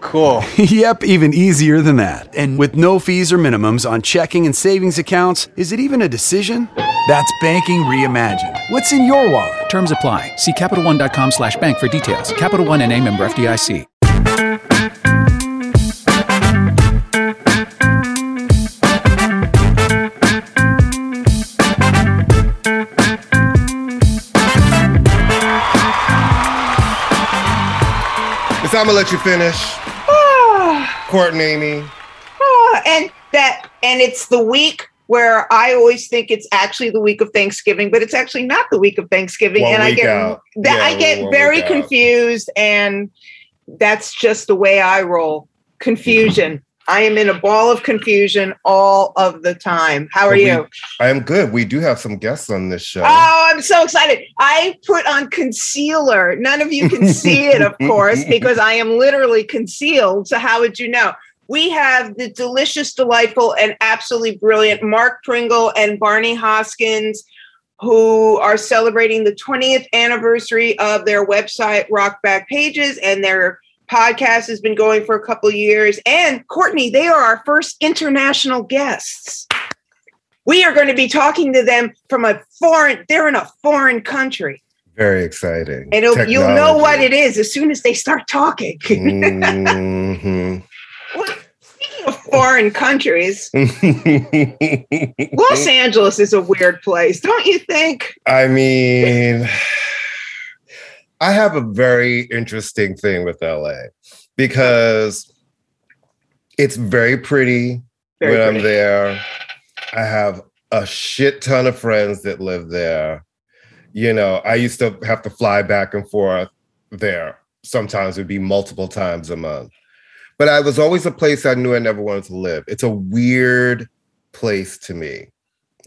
Cool. yep, even easier than that. And with no fees or minimums on checking and savings accounts, is it even a decision? That's banking reimagined. What's in your wallet? Terms apply. See CapitalOne.com slash bank for details. Capital One and a member FDIC. So I'm gonna let you finish. Court and Amy. Oh, and that and it's the week where I always think it's actually the week of Thanksgiving, but it's actually not the week of Thanksgiving, One and I get that Yeah, I get very week out. confused, and that's just the way I roll. Confusion. I am in a ball of confusion all of the time. How are we- you? I am good. We do have some guests on this show. Oh, I'm so excited. I put on concealer. None of you can see it, of course, because I am literally concealed. So, how would you know? We have the delicious, delightful, and absolutely brilliant Mark Pringle and Barney Hoskyns, who are celebrating the 20th anniversary of their website, Rock Back Pages, and their podcast has been going for a couple of years. And Courtney, they are our first international guests we are going to be talking to them from a foreign they're in a foreign country Very exciting. and you'll know what it is as soon as they start talking Mhm. speaking of foreign countries los angeles is a weird place don't you think I mean, I have a very interesting thing with LA because it's very pretty Very when pretty. I'm there. I have a shit ton of friends that live there. You know, I used to have to fly back and forth there. Sometimes it'd be multiple times a month. But I was always a place I knew I never wanted to live. It's a weird place to me.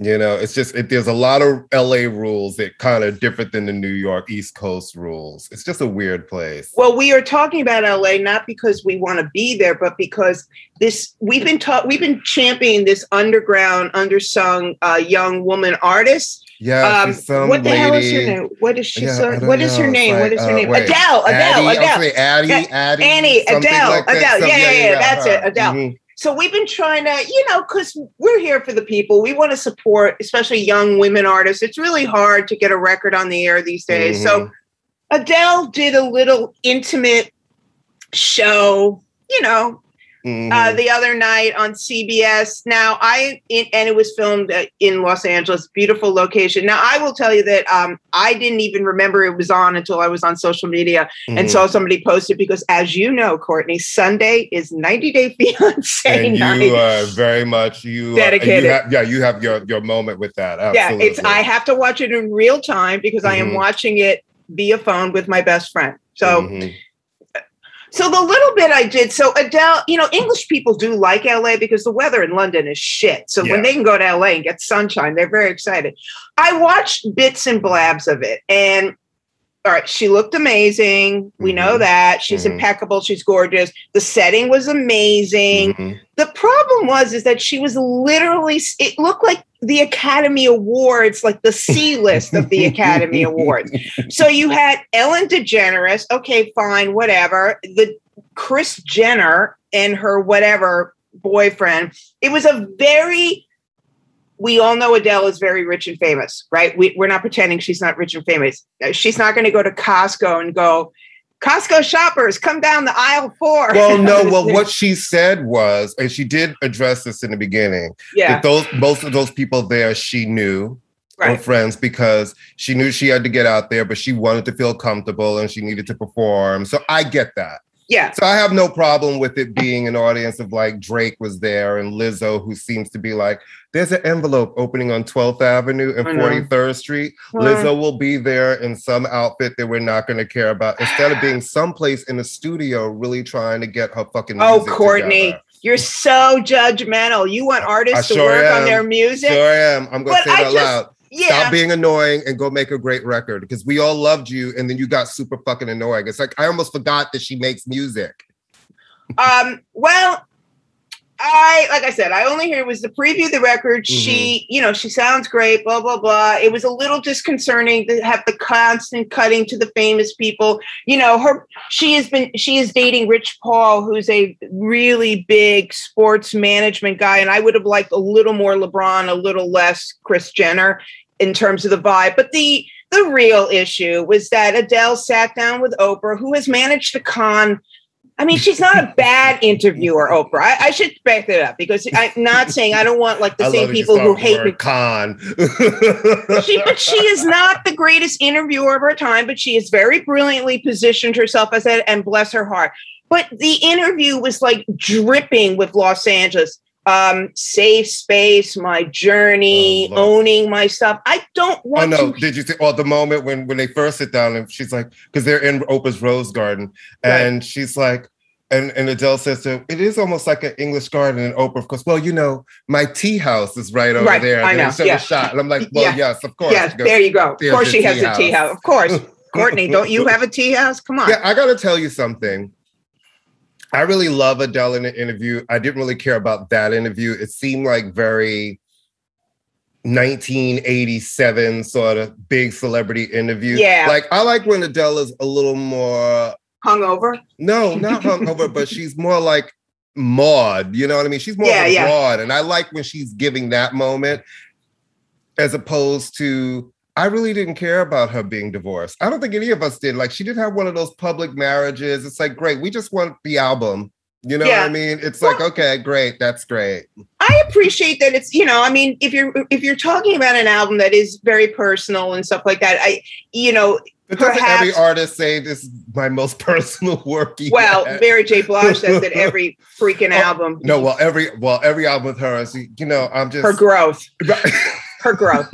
You know, it's just it, there's a lot of LA rules that kind of different than the New York East Coast rules. It's just a weird place. well we are talking about la not because we want to be there but because this we've been taught we've been championing this underground undersung uh, young woman artist Yeah, um, what the hell is her name? What is she? Yeah, so- what is her name? It's what is her like, name? uh, wait, Adele. Adele. Addie, Adele. Addie, Addie, Annie, Adele, like. Adele. Some- Yeah, yeah, yeah, that's her. it, Adele. Mhm. So we've been trying to, you know, because we're here for the people. We want to support, especially young women artists. It's really hard to get a record on the air these days. So Mhm. Adele did a little intimate show, you know, Mhm. uh, the other night on CBS. Now, I it, and it was filmed uh, in Los Angeles, beautiful location. Now, I will tell you that um, I didn't even remember it was on until I was on social media and Mhm. saw somebody post it because, as you know, Courtney, Sunday is 90 Day Fiance and night. you are very much you are- Dedicated. you have, yeah, you have your your moment with that. yeah, it's I have to watch it in real time because I am Mhm. watching it via phone with my best friend. So Mhm. So the little bit I did, so Adele, you know, English people do like LA because the weather in London is shit. So Yeah. when they can go to LA and get sunshine, they're very excited. I watched bits and blabs of it, and all right, she looked amazing. We know Mhm. that she's Mhm. impeccable. She's gorgeous. The setting was amazing. Mhm. The problem was is that she was literally. It looked like the Academy Awards, like the C list of the Academy Awards. So you had Ellen DeGeneres. Okay, fine, whatever. The Kris Jenner and her whatever boyfriend. It was a very. We all know Adele is very rich and famous, right? We, we're not pretending she's not rich and famous. Uh, She's not going to go to Costco and go, Costco shoppers, come down the aisle four. Well, no. Well, what she said was, and she did address this in the beginning, yeah, that those most of those people there she knew were friends because she knew she had to get out there, but she wanted to feel comfortable and she needed to perform. So I get that. Yeah, So I have no problem with it being an audience of like Drake was there and Lizzo, who seems to be like, there's an envelope opening on 12th Avenue and 43rd Street. Lizzo will be there in some outfit that we're not going to care about instead of being someplace in the studio really trying to get her fucking Oh, Courtney, together. you're so judgmental. You want artists to work on their music. Sure am. I'm But to say it out just- loud. Yeah. Stop being annoying and go make a great record because we all loved you and then you got super fucking annoying. It's like I almost forgot that she makes music. Um, well, I like I said, I only heard it was the preview of the record. She, you know, she sounds great, blah, blah, blah. It was a little disconcerting to have the constant cutting to the famous people. You know, her she has been she is dating Rich Paul, who's a really big sports management guy, and I would have liked a little more LeBron, a little less Kris Jenner in terms of the vibe. But the the real issue was that Adele sat down with Oprah, who has managed to con I mean, she's not a bad interviewer, Oprah. I, I should back that up because I'm not saying I don't want like the I same love that you people who hate me. Con. She, but she is not the greatest interviewer of her time, but she has very brilliantly positioned herself as that, and bless her heart. But the interview was like dripping with Los Angeles, um, safe space, my journey, Oh, owning my stuff. I don't Oh want no! to. Did you see? Well, the moment when when they first sit down and she's like, because they're in Oprah's rose garden, and she's like, and and Adele says to it is almost like an English garden. And Oprah, of course, well, you know, my tea house is right over Right, there. I know, yeah. shot, and I'm like, well, Yeah. yes, of course. Yes, there you go. Of course, she has tea a tea house." house. Of course, Courtney, don't you have a tea house? Come on. Yeah, I got to tell you something. I really love Adele in the interview. I didn't really care about that interview. It seemed like very 1987 sort of big celebrity interview. Yeah. Like I like when Adele is a little more Hungover. no, not hungover, but she's more like Maud. You know what I mean? She's more Yeah, of a yeah. broad, and I like when she's giving that moment, as opposed to. I really didn't care about her being divorced. I don't think any of us did. Like she did have one of those public marriages. It's like great. We just want the album. You know Yeah. what I mean? It's like okay, great. That's great. I appreciate that it's you know I mean if you're if you're talking about an album that is very personal and stuff like that I you know But doesn't every artist say this is my most personal work? yet? well Mary J Blige says that every freaking Oh, album no, well, every well, every album with her is you know, I'm just her growth her growth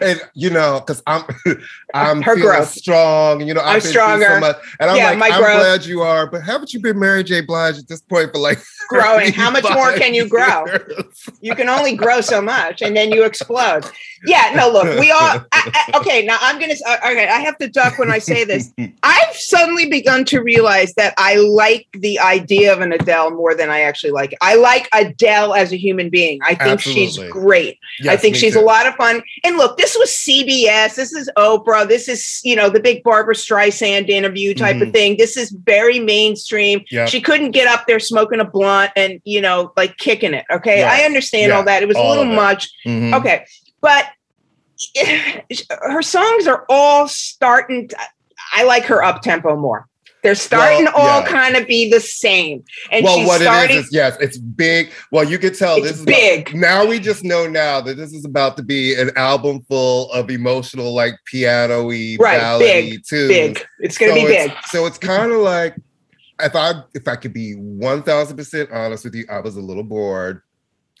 and you know, because I'm I'm Her feeling growth. strong, and you know, I'm I've been stronger. so much, and I'm Yeah, like, my I'm growth. glad you are, but haven't you been Mary J. Blige at this point for like growing how much more can you grow years? you can only grow so much and then you explode yeah no look we all I, I, okay now i'm gonna uh, okay i have to duck when i say this i've suddenly begun to realize that i like the idea of an adele more than i actually like it. i like adele as a human being i think she's Absolutely. great I think she's too. a lot of fun. And look, this was CBS. This is Oprah. This is, you know, the big Barbra Streisand interview type of Mhm. thing. This is very mainstream. Yep. She couldn't get up there smoking a blunt and, you know, like kicking it. Okay. Yeah. I understand Yeah. all that. It was a little of it. much. Mhm. Okay. But her songs are all starting. To, I like her up tempo more. They're starting Well, all yeah. kind of be the same. And well, she's what starting. it is is yes, it's big. Well, you could tell It's this is big. About, now we just know now that this is about to be an album full of emotional, like piano-y, Right, ballady big, tunes. big. It's going to So be big. So it's kind of like if I if I could be one thousand percent honest with you, I was a little bored.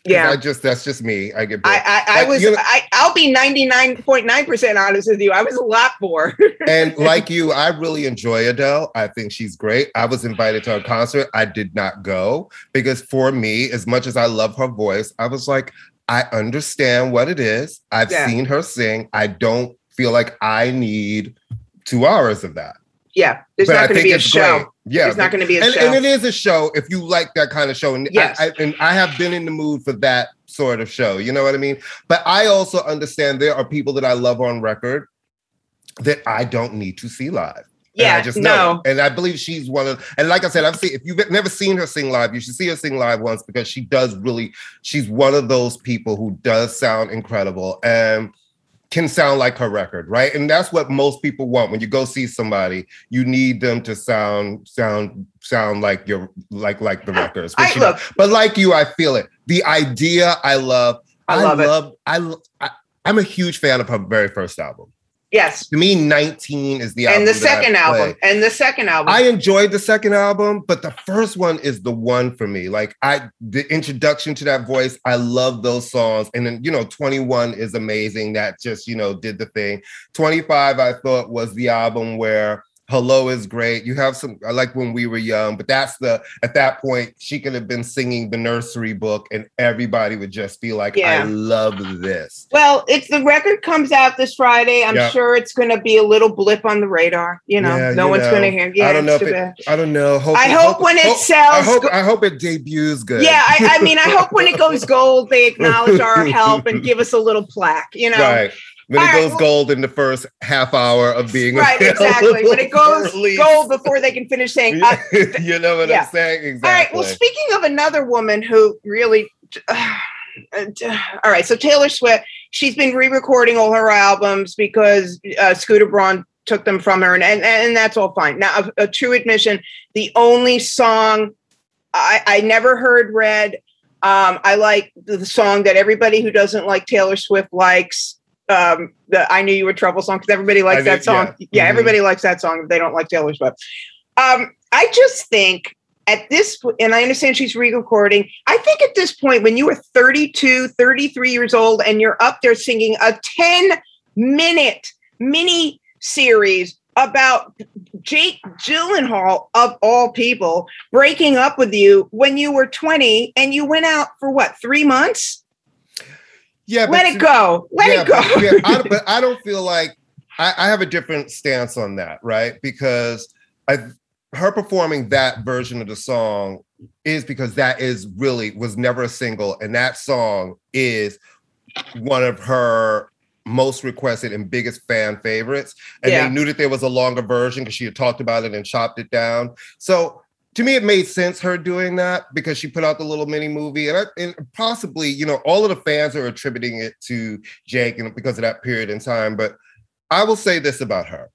Yeah. I just that's just me. I get. I. I, I was you know- I, I'll be 99.9% honest with you. I was a lot more. and like you, I really enjoy Adele. I think she's great. I was invited to a concert. I did not go because for me, as much as I love her voice, I was like, I understand what it is. I've Yeah. seen her sing. I don't feel like I need two hours of that. yeah, there's But not I going to think be a it's show. great. Yeah, it's not going to be a and, show. and it is a show if you like that kind of show. And Yes. I, I, and I have been in the mood for that sort of show. You know what I mean? But I also understand there are people that I love on record that I don't need to see live. And yeah, I just know. no. And I believe she's one of and like I said, I've seen if you've never seen her sing live, you should see her sing live once because she does really, she's one of those people who does sound incredible and can sound like her record, right? And that's what most people want. When you go see somebody, you need them to sound sound sound like your like like the records. I does. But like you, I feel it. The idea I love. I love it. love I, I I'm a huge fan of her very first album. Yes. To me, 19 is the album. And the second album. And the second album. I enjoyed the second album, but the first one is the one for me. Like I the introduction to that voice, I love those songs. And then, you know, 21 is amazing. That just, you know, did the thing. 25, I thought was the album where Hello is great. You have some I like when we were young, but that's the at that point she could have been singing the nursery book and everybody would just be like, Yeah. I love this. well, if the record comes out this Friday, I'm Yeah. sure it's going to be a little blip on the radar. You know, Yeah, no you one's going to hear. Yeah, I don't know if it. I don't know. Hope I hope when it I sells hope I hope it debuts good. Yeah, I, I mean, I hope when it goes gold, they acknowledge our help and give us a little plaque. You know, Right. When All it right, goes well- gold in the first half hour of being right? Exactly. When it goes release. gold before they can finish saying. Uh, you know what yeah. I'm saying? Exactly. All right. Well, speaking of another woman who really. all right. So Taylor Swift, she's been re-recording all her albums because uh, Scooter Braun took them from her, and and, and that's all fine. Now, a, a true admission: the only song I, I never heard read. Um, I like the song that everybody who doesn't like Taylor Swift likes. Um, the "I Knew You Were Trouble" song because everybody likes I that did- song. yeah. Yeah, Mhm. everybody likes that song if they don't like Taylor Swift. Um, I just think at this and I understand she's re-recording. I think at this point when you are 32, 33 years old and you're up there singing a 10 minute mini series about Jake Gyllenhaal of all people breaking up with you when you were 20 and you went out for what, 3 months? Yeah, Let it go. Let yeah, it go. But, yeah, I, but I don't feel like I, I have a different stance on that, right? Because I her performing that version of the song is because that is really was never a single, and that song is one of her most requested and biggest fan favorites. And Yeah. they knew that there was a longer version because she had talked about it and chopped it down. So to me, it made sense her doing that because she put out the little mini movie, and, I, and possibly, you know, all of the fans are attributing it to Jake and because of that period in time. But I will say this about her.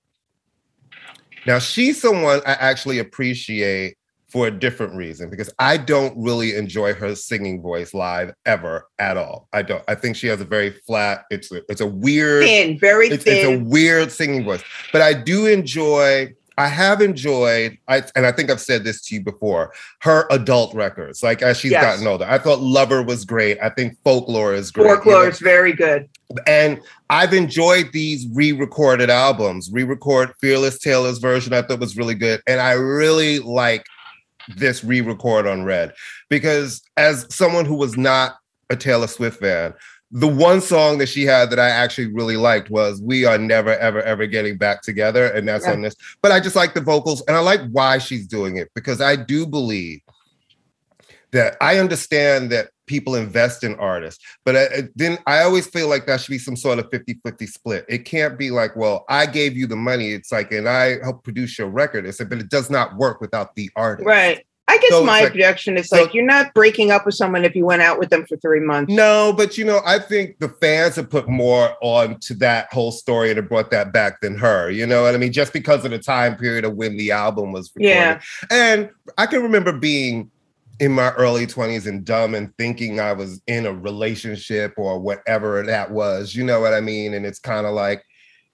Now, she's someone I actually appreciate for a different reason because I don't really enjoy her singing voice live ever at all. I don't. I think she has a very flat. It's a, it's a weird thin, very it's, it's a weird singing voice but i do enjoy i have enjoyed i and i think i've said this to you before her adult records like as she's Yes. gotten older i thought lover was great i think folklore is great you know? Folklore is very good. and i've enjoyed these re-recorded albums re-record fearless taylor's version i thought was really good and i really like this re-record on red because as someone who was not a taylor swift fan the one song that she had that I actually really liked was "We Are Never Ever Ever Getting Back Together," and that's Yeah. on this. But I just like the vocals, and I like why she's doing it because I do believe that I understand that people invest in artists, but I, I- then I always feel like that should be some sort of 50-50 split. It can't be like, well, I gave you the money. It's like, and I helped produce your record. It's like, but it does not work without the artist. Right. I guess So my like- objection is so- like you're not breaking up with someone if you went out with them for three months. No, but you know, I think the fans have put more on to that whole story and have brought that back than her. You know what I mean? Just because of the time period of when the album was recorded. Yeah. And I can remember being in my early 20s and dumb and thinking I was in a relationship or whatever that was. You know what I mean? And it's kind of like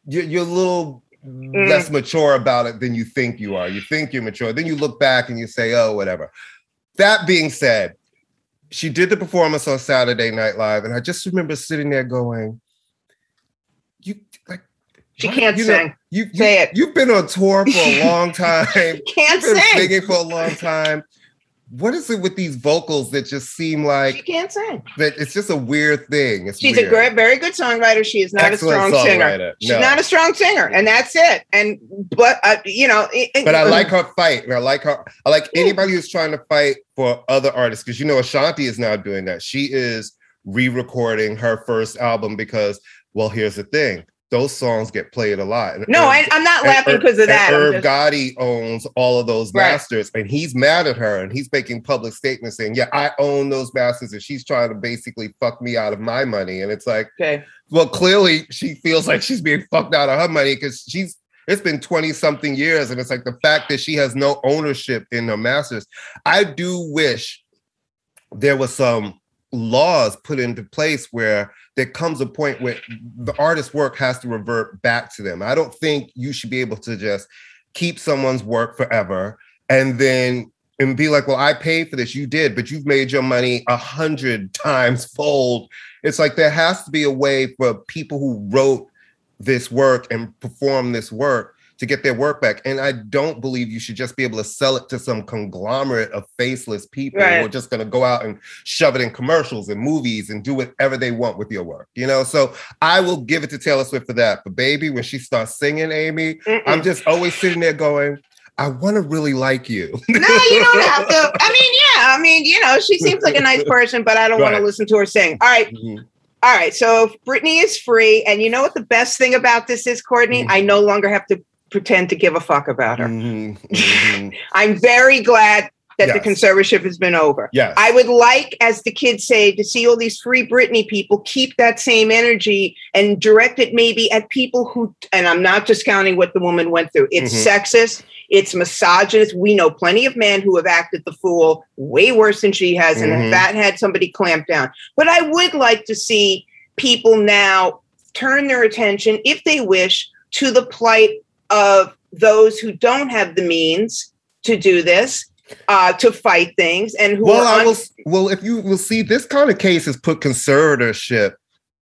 you're a little Mm. less mature about it than you think you are. You think you're mature. Then you look back and you say, oh, whatever. That being said, she did the performance on Saturday Night Live, and I just remember sitting there going, "You like." She can't you know, sing. you, you, Say it. You've been on tour for a long time. Can't You've been sing. singing for a long time. What is it with these vocals that just seem like She can't sing. that? It's just a weird thing. It's She's weird. a great, very good songwriter. She is not Excellent a strong singer. songwriter. She's No. not a strong singer, and that's it. And but uh, you know, it- it- But I like her fight, and I like her. I like anybody who's trying to fight for other artists because you know Ashanti is now doing that. She is re-recording her first album because, well, here's the thing: those songs get played a lot. And No, I, I'm not laughing because of that. I'm just- Gotti owns all of those Right. masters, and he's mad at her, and he's making public statements saying, "Yeah, I own those masters," and she's trying to basically fuck me out of my money. And it's like, okay. well, clearly she feels like she's being fucked out of her money because she's it's been 20 something years. And it's like the fact that she has no ownership in her masters. I do wish there was some laws put into place where there comes a point where the artist's work has to revert back to them. I don't think you should be able to just keep someone's work forever and then and be like, well, I paid for this. You did, but you've made your money a hundred times fold. It's like there has to be a way for people who wrote this work and perform this work to get their work back. And I don't believe you should just be able to sell it to some conglomerate of faceless people who are just going to go out and shove it in commercials and movies and do whatever they want with your work. You know, so I will give it to Taylor Swift for that. But baby, when she starts singing, Amy, Mm-mm. I'm just always sitting there going, I want to really like you. no, you don't have to. I mean, yeah. I mean, you know, she seems like a nice person, but I don't want to listen to her sing. All right. Mhm. All right. So if Britney is free, and you know what the best thing about this is, Courtney? Mhm. I no longer have to pretend to give a fuck about her. Mhm, mhm. I'm very glad that the Yes. conservatorship has been over. Yes. I would like, as the kids say, to see all these free Britney people keep that same energy and direct it maybe at people who, and I'm not discounting what the woman went through. It's Mhm. sexist, it's misogynist. We know plenty of men who have acted the fool way worse than she has, and Mhm. that had somebody clamp down. But I would like to see people now turn their attention, if they wish, to the plight of those who don't have the means to do this, uh, to fight things, and who well, are I will. Well, if you will see, this kind of case has put conservatorship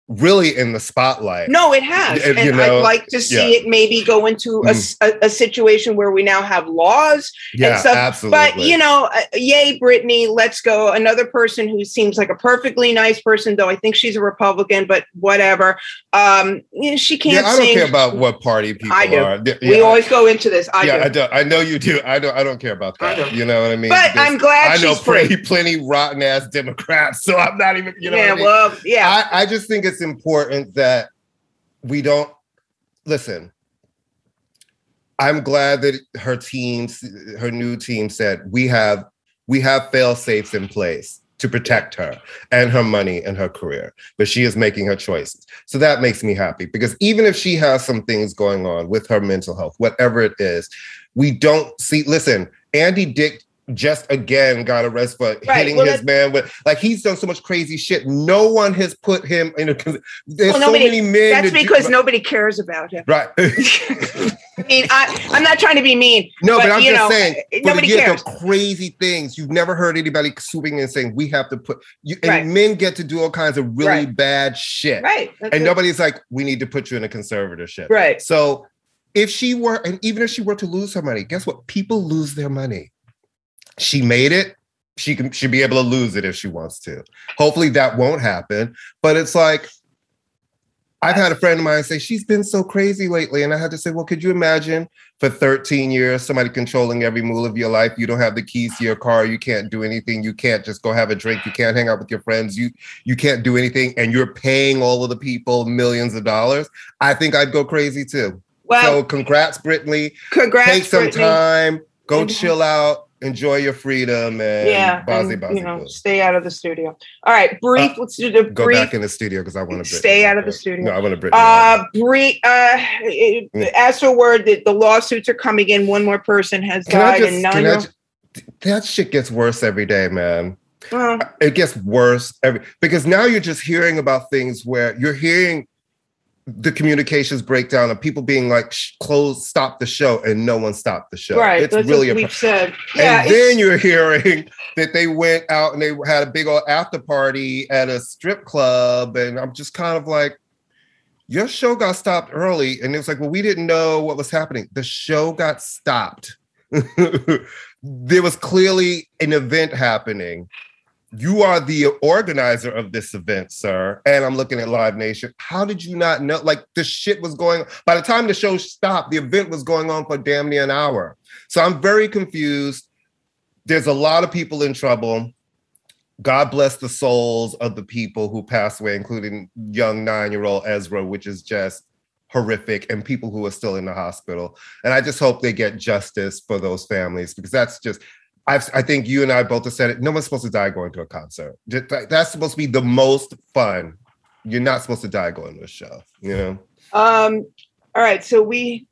really in the spotlight. No, it has, and you know- I'd like to see yeah. it maybe go into a a situation where we now have laws yeah, and stuff. absolutely. But you know, uh, yay, Britney, let's go. Another person who seems like a perfectly nice person, though I think she's a Republican, but whatever. Um, you know, she can't yeah, I don't sing. care about what party people I do. are. Yeah, we always go into this. I yeah, do. I do. I know you do. I don't. I don't care about that. You know what I mean? But I'm glad I know free. plenty, plenty rotten ass Democrats. So I'm not even. You know. yeah, what I mean? well, yeah. I, I just think it's important that we don't listen. I'm glad that her team, her new team said we have we have fail safes in place to protect her and her money and her career, but she is making her choices. So that makes me happy because even if she has some things going on with her mental health, whatever it is, we don't see. Listen, Andy Dick just again got arrested for Right, hitting well, his man with like he's done so much crazy shit. No one has put him in a. There's Well, so many men. That's that do- because nobody cares about him. Right. I mean, I, I'm not trying to be mean. No, but, But, I'm you just know, saying. Eh, for nobody the, cares. The crazy things you've never heard anybody swooping in and saying we have to put you. And Right. men get to do all kinds of really Right. bad shit. Right. That's And it. nobody's like, we need to put you in a conservatorship. Right. So if she were, and even if she were to lose her money, guess what? People lose their money. She made it. She can should be able to lose it if she wants to. Hopefully that won't happen. But it's like I've had a friend of mine say she's been so crazy lately, and I had to say, well, could you imagine for 13 years somebody controlling every move of your life? You don't have the keys to your car, you can't do anything, you can't just go have a drink, you can't hang out with your friends, you you can't do anything, and you're paying all of the people millions of dollars. I think I'd go crazy too. Well, so congrats, Britney. congrats, Take some Britney. time, go And- chill out, enjoy your freedom, and yeah, bozzy, and, bozzy, you know, stay out of the studio. All right, brief. Uh, let's do the Go brief. back in the studio because I want to Stay out of the studio. No, I want to Britney. Uh, brief. Uh, it- Mm. as for word that the lawsuits are coming in, one more person has Can died, just, and can nine. I ju- that shit gets worse every day, man. Well, It gets worse every because now you're just hearing about things where you're hearing the communications breakdown of people being like close stop the show and no one stopped the show Right. it's really a we've said. Yeah. and then you're hearing that they went out and they had a big old after party at a strip club and i'm just kind of like your show got stopped early and it was like well we didn't know what was happening the show got stopped there was clearly an event happening you are the organizer of this event, sir. And I'm looking at Live Nation. How did you not know? Like the shit was going. By the time the show stopped, the event was going on for damn near an hour. So I'm very confused. There's a lot of people in trouble. God bless the souls of the people who passed away, including young nine-year-old Ezra, which is just horrific, and people who are still in the hospital. And I just hope they get justice for those families because that's just I've, I think you and I both have said it. No one's supposed to die going to a concert. That's supposed to be the most fun. You're not supposed to die going to a show. You know. Um, all right. So we,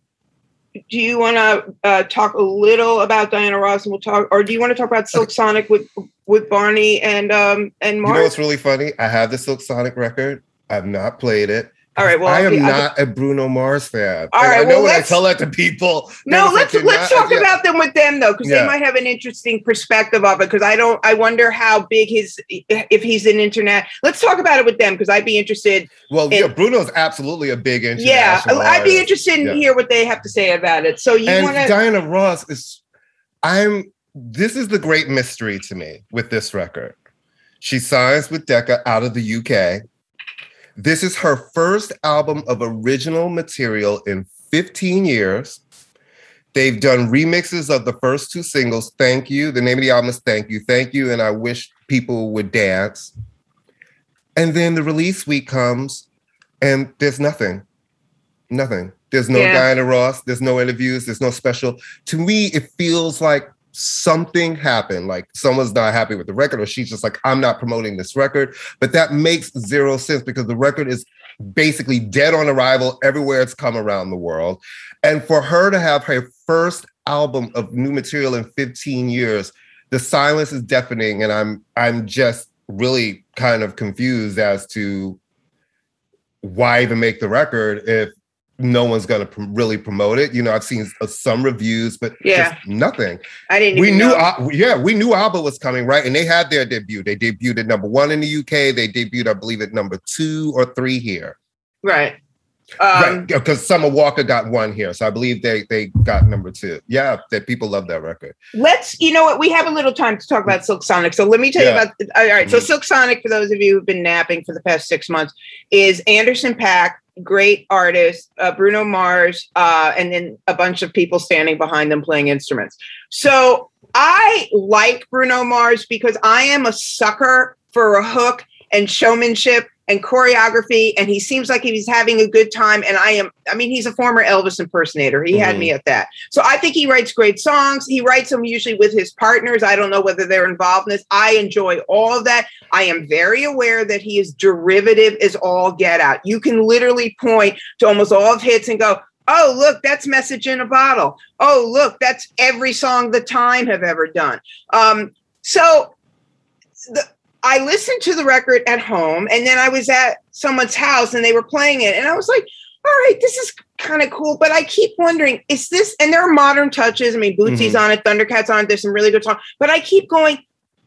do you want to uh, talk a little about Diana Ross and we'll talk, or do you want to talk about Silk Sonic with, with Barney and, um, and You know what's really funny? I have the Silk Sonic record. I've not played it. All right, well, I am okay, not a Bruno Mars fan. All And I know well, when I tell that to people. no, let's let's talk Yeah. about them with them though, because Yeah. they might have an interesting perspective of it. Because I don't, I wonder how big his, if he's an internet. Let's talk about it with them because I'd be interested. Well, in- yeah, Bruno's absolutely a big Yeah, I'd be interested in Yeah. hear what they have to say about it. So you and want to? Diana Ross is I'm this is the great mystery to me with this record. She signs with Decca out of the UK. This is her first album of original material in 15 years. They've done remixes of the first two singles, Thank You. The name of the album is Thank You, Thank You, and I Wish People Would Dance. And then the release week comes and there's nothing. Nothing. There's no Yeah. Diana Ross. There's no interviews. There's no special. To me, it feels like something happened. Like someone's not happy with the record, or she's just like, I'm not promoting this record. But that makes zero sense because the record is basically dead on arrival everywhere it's come around the world. And for her to have her first album of new material in 15 years, the silence is deafening. And I'm I'm just really kind of confused as to why even make the record if no one's going to pr- really promote it. You know, I've seen uh, some reviews, but Yeah. just nothing. I didn't. We knew, know. Al- yeah, we knew ABBA was coming, right? And they had their debut. They debuted at number one in the UK. They debuted, I believe, at number two or three here. right. Um, right, because Summer Walker got one here, so I believe they they got number two. Yeah, that people love that record. let's you know what we have a little time to talk about silk sonic so let me tell Yeah. you about all right so Mhm. silk sonic for those of you who've been napping for the past six months is anderson paak great artist uh, bruno mars uh, and then a bunch of people standing behind them playing instruments so i like bruno mars because i am a sucker for a hook and showmanship and choreography and he seems like he's having a good time and i am i mean he's a former elvis impersonator. He had Mhm. me at that. So i think he writes great songs. He writes them usually with his partners. I don't know whether they're involved in this. I enjoy all of that. I am very aware that he is derivative as all get out. You can literally point to almost all of hits and go oh look that's message in a bottle. Oh look that's every song the time have ever done. Um so the, I listened to the record at home and then I was at someone's house and they were playing it and I was like, all right, this is kind of cool. But I keep wondering, is this, and there are modern touches. I mean, Bootsy's on it, Thundercat's on it, there's some really good songs. But I keep going,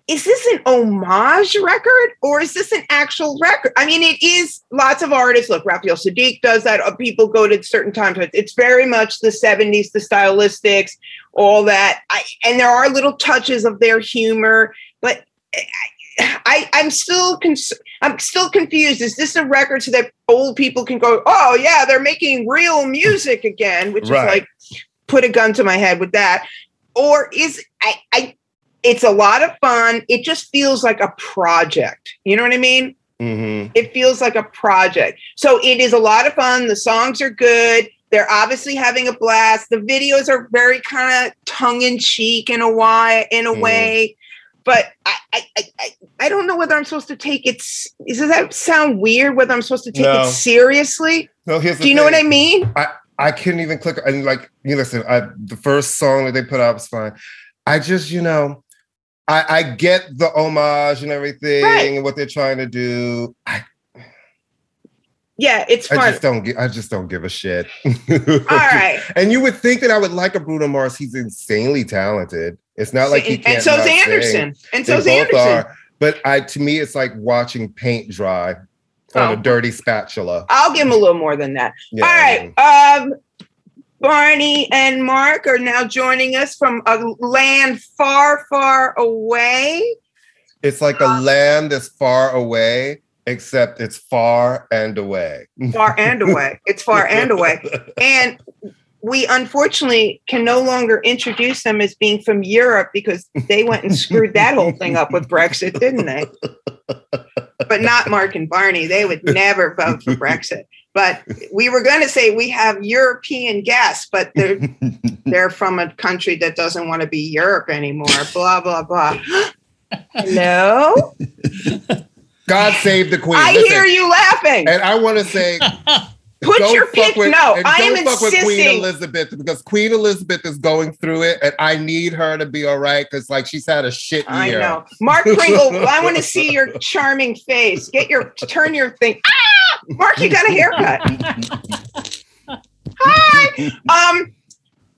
is this an homage record or is this an actual record? I mean, it is lots of artists. Look, Raphael Saadiq does that. Uh, People go to certain times. It's very much the 70s, the stylistics, all that. I, and there are little touches of their humor, but I, I'm still cons- I'm still confused. Is this a record so that old people can go, oh yeah, they're making real music again, which Right. is like put a gun to my head with that, or is I, I it's a lot of fun. It just feels like a project. You know what I mean? Mm-hmm. It feels like a project. So it is a lot of fun. The songs are good. They're obviously having a blast. The videos are very kind of tongue in cheek in a way, in a Mhm. way. But I, I, I, I- don't know whether I'm supposed to take it. Does that sound weird? Whether I'm supposed to take No. it seriously? No, here's Do you know what I mean? I I couldn't even click. And like, you listen, I, the first song that they put out was fine. I just, you know, I, I get the homage and everything Right. and what they're trying to do. I, Yeah, it's fine. I just don't. gi- I just don't give a shit. All right. And you would think that I would like a Bruno Mars. He's insanely talented. It's not like he and, can't. and so's not sing. Anderson. And They so's both Anderson. are. But I, to me, it's like watching paint dry on Oh. a dirty spatula. I'll give him a little more than that. Yeah, All right. Um, Barney and Mark are now joining us from a land far, far away. It's like a land that's far away, except it's far and away. Far and away. It's far and away. And we unfortunately can no longer introduce them as being from Europe because they went and screwed that whole thing up with Brexit, didn't they? But not Mark and Barney. They would never vote for Brexit. But we were going to say we have European guests, but they're they're from a country that doesn't want to be Europe anymore. Blah blah blah. Hello, God save the queen. I Listen, hear you laughing. And I want to say, Put don't your fuck pick. with- No, I am don't fuck with Queen. Elizabeth because Queen Elizabeth is going through it, and I need her to be all right because, like, she's had a shit year. I know. Mark Pringle, I want to see your charming face. Get your turn your thing. Ah! Mark, you got a haircut. Hi. Um,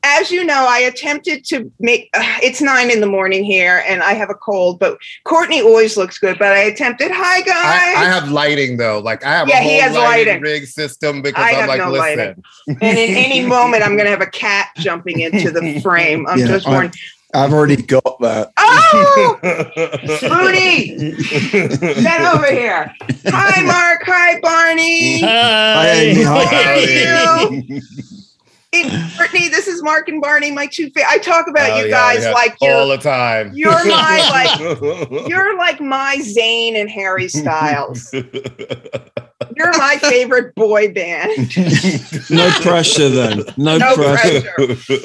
as you know, I attempted to make uh, it's nine in the morning here and I have a cold, but Courtney always looks good. But I attempted, hi I, guys. I have lighting though. Like I have Yeah, a whole he has lighting, lighting. rig system because I I'm have like, no listen. lighting. and in any moment, I'm going to have a cat jumping into the frame. I'm yeah, just warning. I've already got that. Oh, Rudy, get over here. Hi, Mark. Hi, Barney. Hi, Amy. Hi. How are you? Hey, Brittany, this is Mark and Barney, my two. Fa- I talk about Oh, you yeah, guys yeah. like all the time. you're my like you're like my Zayn and Harry Styles. You're my favorite boy band. No pressure then. No, No pressure. pressure.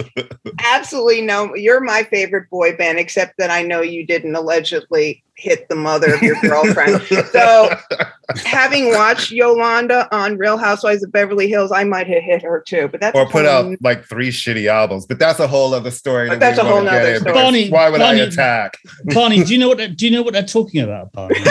Absolutely no. You're my favorite boy band, except that I know you didn't allegedly hit the mother of your girlfriend. so, having watched Yolanda on Real Housewives of Beverly Hills, I might have hit her too. But that's or put out like three shitty albums, but that's a whole other story. But that that's a whole wanna nother story. because Barney- why would Barney- I attack? Barney, do you know what do you know what they're talking about, Barney?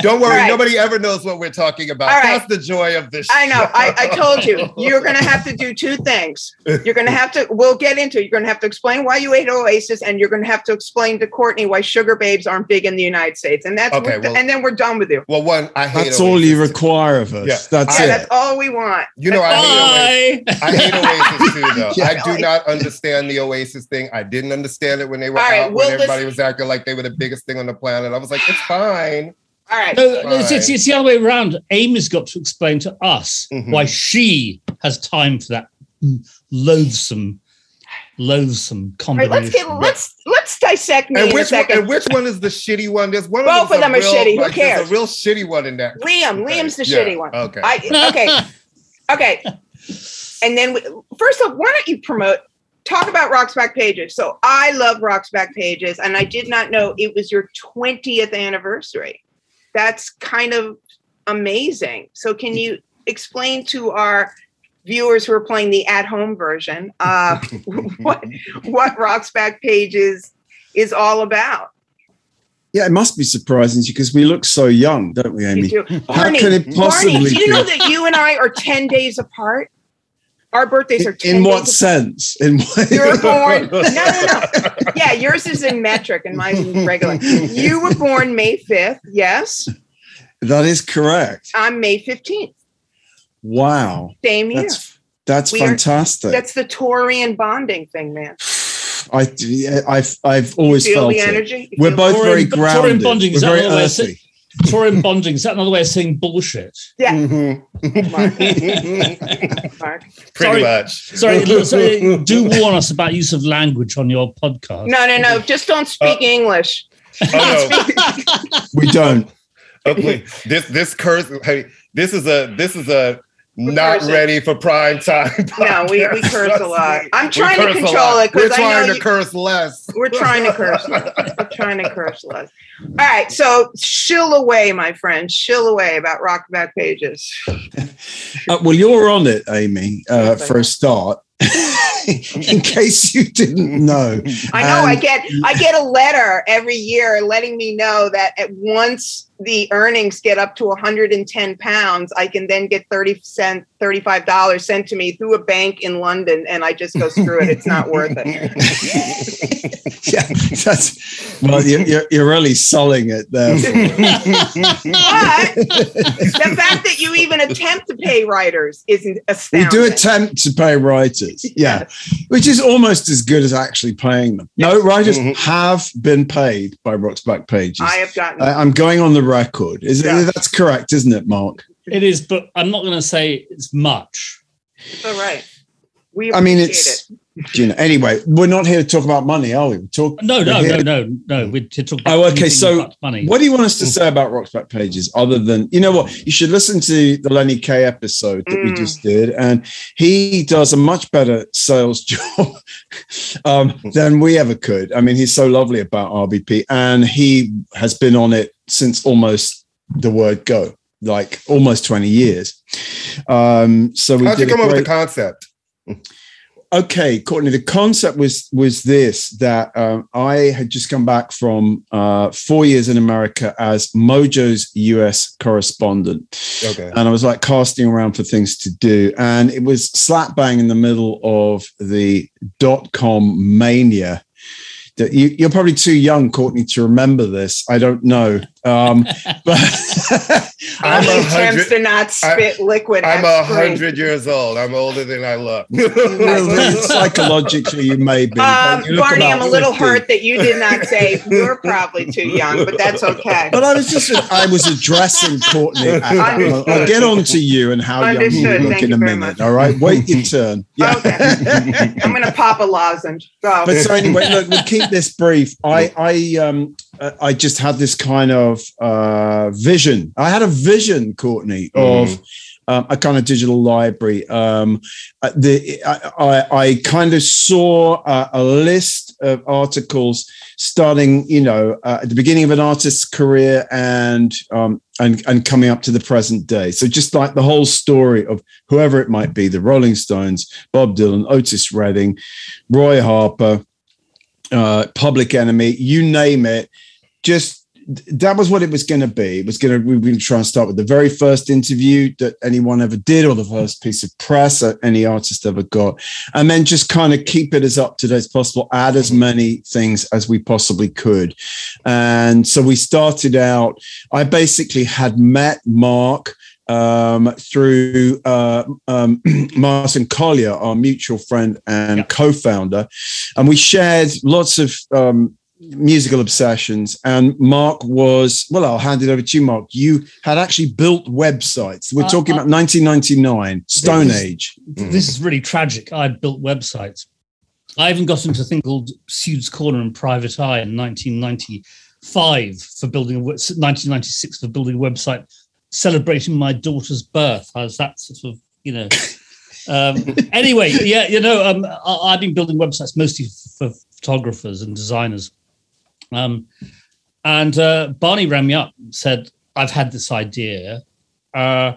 Don't worry, All right. nobody ever knows what we're talking about. All right. That's the joy of this. I know. show. I, I told you. You're going to have to do two things. You're going to have to, we'll get into it. You're going to have to explain why you ate Oasis, and you're going to have to explain to Courtney why Sugababes aren't big in the United States. And that's, Okay, we're- well- and then we're done with you. Well, one, I hate. That's all you require of us. Yeah. That's Yeah, it. that's all we want. You know, I hate Oasis. I hate Oasis too, though. Yeah. I do not understand the Oasis thing. I didn't understand it when they were All right, out, well, when everybody listen- was acting like they were the biggest thing on the planet. I was like, it's fine. All right. No, it's, it's, it's the other way around. Amy's got to explain to us Mhm. why she has time for that loathsome, loathsome All right, combination. let's get let's let's dissect me And in a which one, second. and which one is the shitty one? There's one. Both them's of them a are real- shitty. Who like, cares? A real shitty one in there. Liam, Okay. Liam's the Yeah. shitty one. Okay. I okay. Okay. And then we, first off, why don't you promote talk about Rock's Back Pages? So I love Rock's Back Pages, and I did not know it was your 20th anniversary. That's kind of amazing. So can you explain to our viewers who are playing the at-home version uh, what what Rock's Back Pages is all about? Yeah, it must be surprising because we look so young, don't we, Amy? Do. How Barney, can it possibly Barney, do you know that you and I are 10 days apart? Our birthdays are 10 In what days sense? In what? You're born. No, no, no. Yeah, yours is in metric and mine's in regular. You were born May 5th. Yes. that is correct. I'm May 15th. Wow, Same year. that's that's We are- fantastic. That's the Taurian bonding thing, man. I, I've, I've always Feel felt the it. energy? You We're both Taurian- very Taurian grounded. bonding, is We're very another way of saying- earthy. Taurian bonding is that another way of saying bullshit? Yeah, Mhm. Mark. Pretty Sorry. much. Sorry, look, sorry, do warn us about use of language on your podcast. No, no, no. Just don't speak English. Oh, no. We don't. Please. This this curse. Hey, this is a this is a We're not cursing. ready for prime time. No, we, we curse a lot. I'm trying to control it because We're I trying know to you, curse less. we're trying to curse less. We're trying to curse less. All right, so shill away, my friend. Shill away about rock back pages. Uh, well, you're on it, Amy. Uh, for a start, in case you didn't know. I know. I get I get a letter every year letting me know that at once the earnings get up to 110 pounds, I can then get 30 cent, 35 dollars sent to me through a bank in London, and I just go screw it. It's not worth it. yeah, that's well, you're, you're, you're really selling it there. But the fact that you even attempt to pay writers isn't we astounding. do attempt to pay writers, yeah, which is almost as good as actually paying them. No, writers mm-hmm. have been paid by Rock's Back Pages. I have gotten. I, I'm going on the record. Is Yeah. it, that's correct, isn't it, Mark? It is, but I'm not going to say it's much. all right. We I mean, appreciate it's you know. Anyway, we're not here to talk about money, are we? We're talk, No, no, we're no, no, no. We're to talk about Oh, okay. So, money. what do you want us to say about Rock's Back Pages, other than you know what? You should listen to the Lenny Kaye episode that we Mm. just did, and he does a much better sales job um, than we ever could. I mean, he's so lovely about RBP, and he has been on it since almost the word go, like almost twenty years. Um, so we How'd you did a come up with great- the concept? Okay courtney the concept was was this that um, i had just come back from uh, four years in america as mojo's us correspondent. Okay. and i was like casting around for things to do. And it was slap bang in the middle of the dot-com mania that you, you're probably too young courtney to remember this. I don't know um, but I'm He a attempts hundred. to not spit liquid. I'm a hundred years old. I'm older than I look. psychologically you may be Um, you Barney, I'm a little 50. hurt that you did not say you're probably too young, but that's okay. But I was just, I was addressing Courtney. at that moment. I'll get on to you and how young you look Thank in you a minute. much. All right. Wait your turn. Yeah. I'm going to pop a lozenge. Go. But so anyway, look, we'll keep this brief. I, I, um, I just had this kind of uh, vision. I had a vision, Courtney, of um, a kind of digital library. Um, uh, the I, I, I kind of saw uh, a list of articles starting, you know, uh, at the beginning of an artist's career and um, and and coming up to the present day. So just like the whole story of whoever it might be, the Rolling Stones, Bob Dylan, Otis Redding, Roy Harper, uh, Public Enemy, you name it. Just that was what it was going to be. It was going to we were going to try and start with the very first interview that anyone ever did, or the first piece of press that any artist ever got, and then just kind of keep it as up to date as possible. Add as many things as we possibly could, and so we started out. I basically had met Mark um, through uh, um, Martin Collier, our mutual friend and co-founder, and we shared lots of um, musical obsessions. And Mark was well. I'll hand it over to you, Mark. You had actually built websites. We're Uh, talking uh, about 1999, Stone This is- Age. This is really tragic. I built websites. I even got into a thing called Pseuds Corner and Private Eye in 1995 for building a 1996 for building a website celebrating my daughter's birth. I was that sort of you know. Um, anyway, yeah, you know, um, I, I've been building websites mostly for photographers and designers. Um, and uh, Barney rang me up and said, I've had this idea. Uh,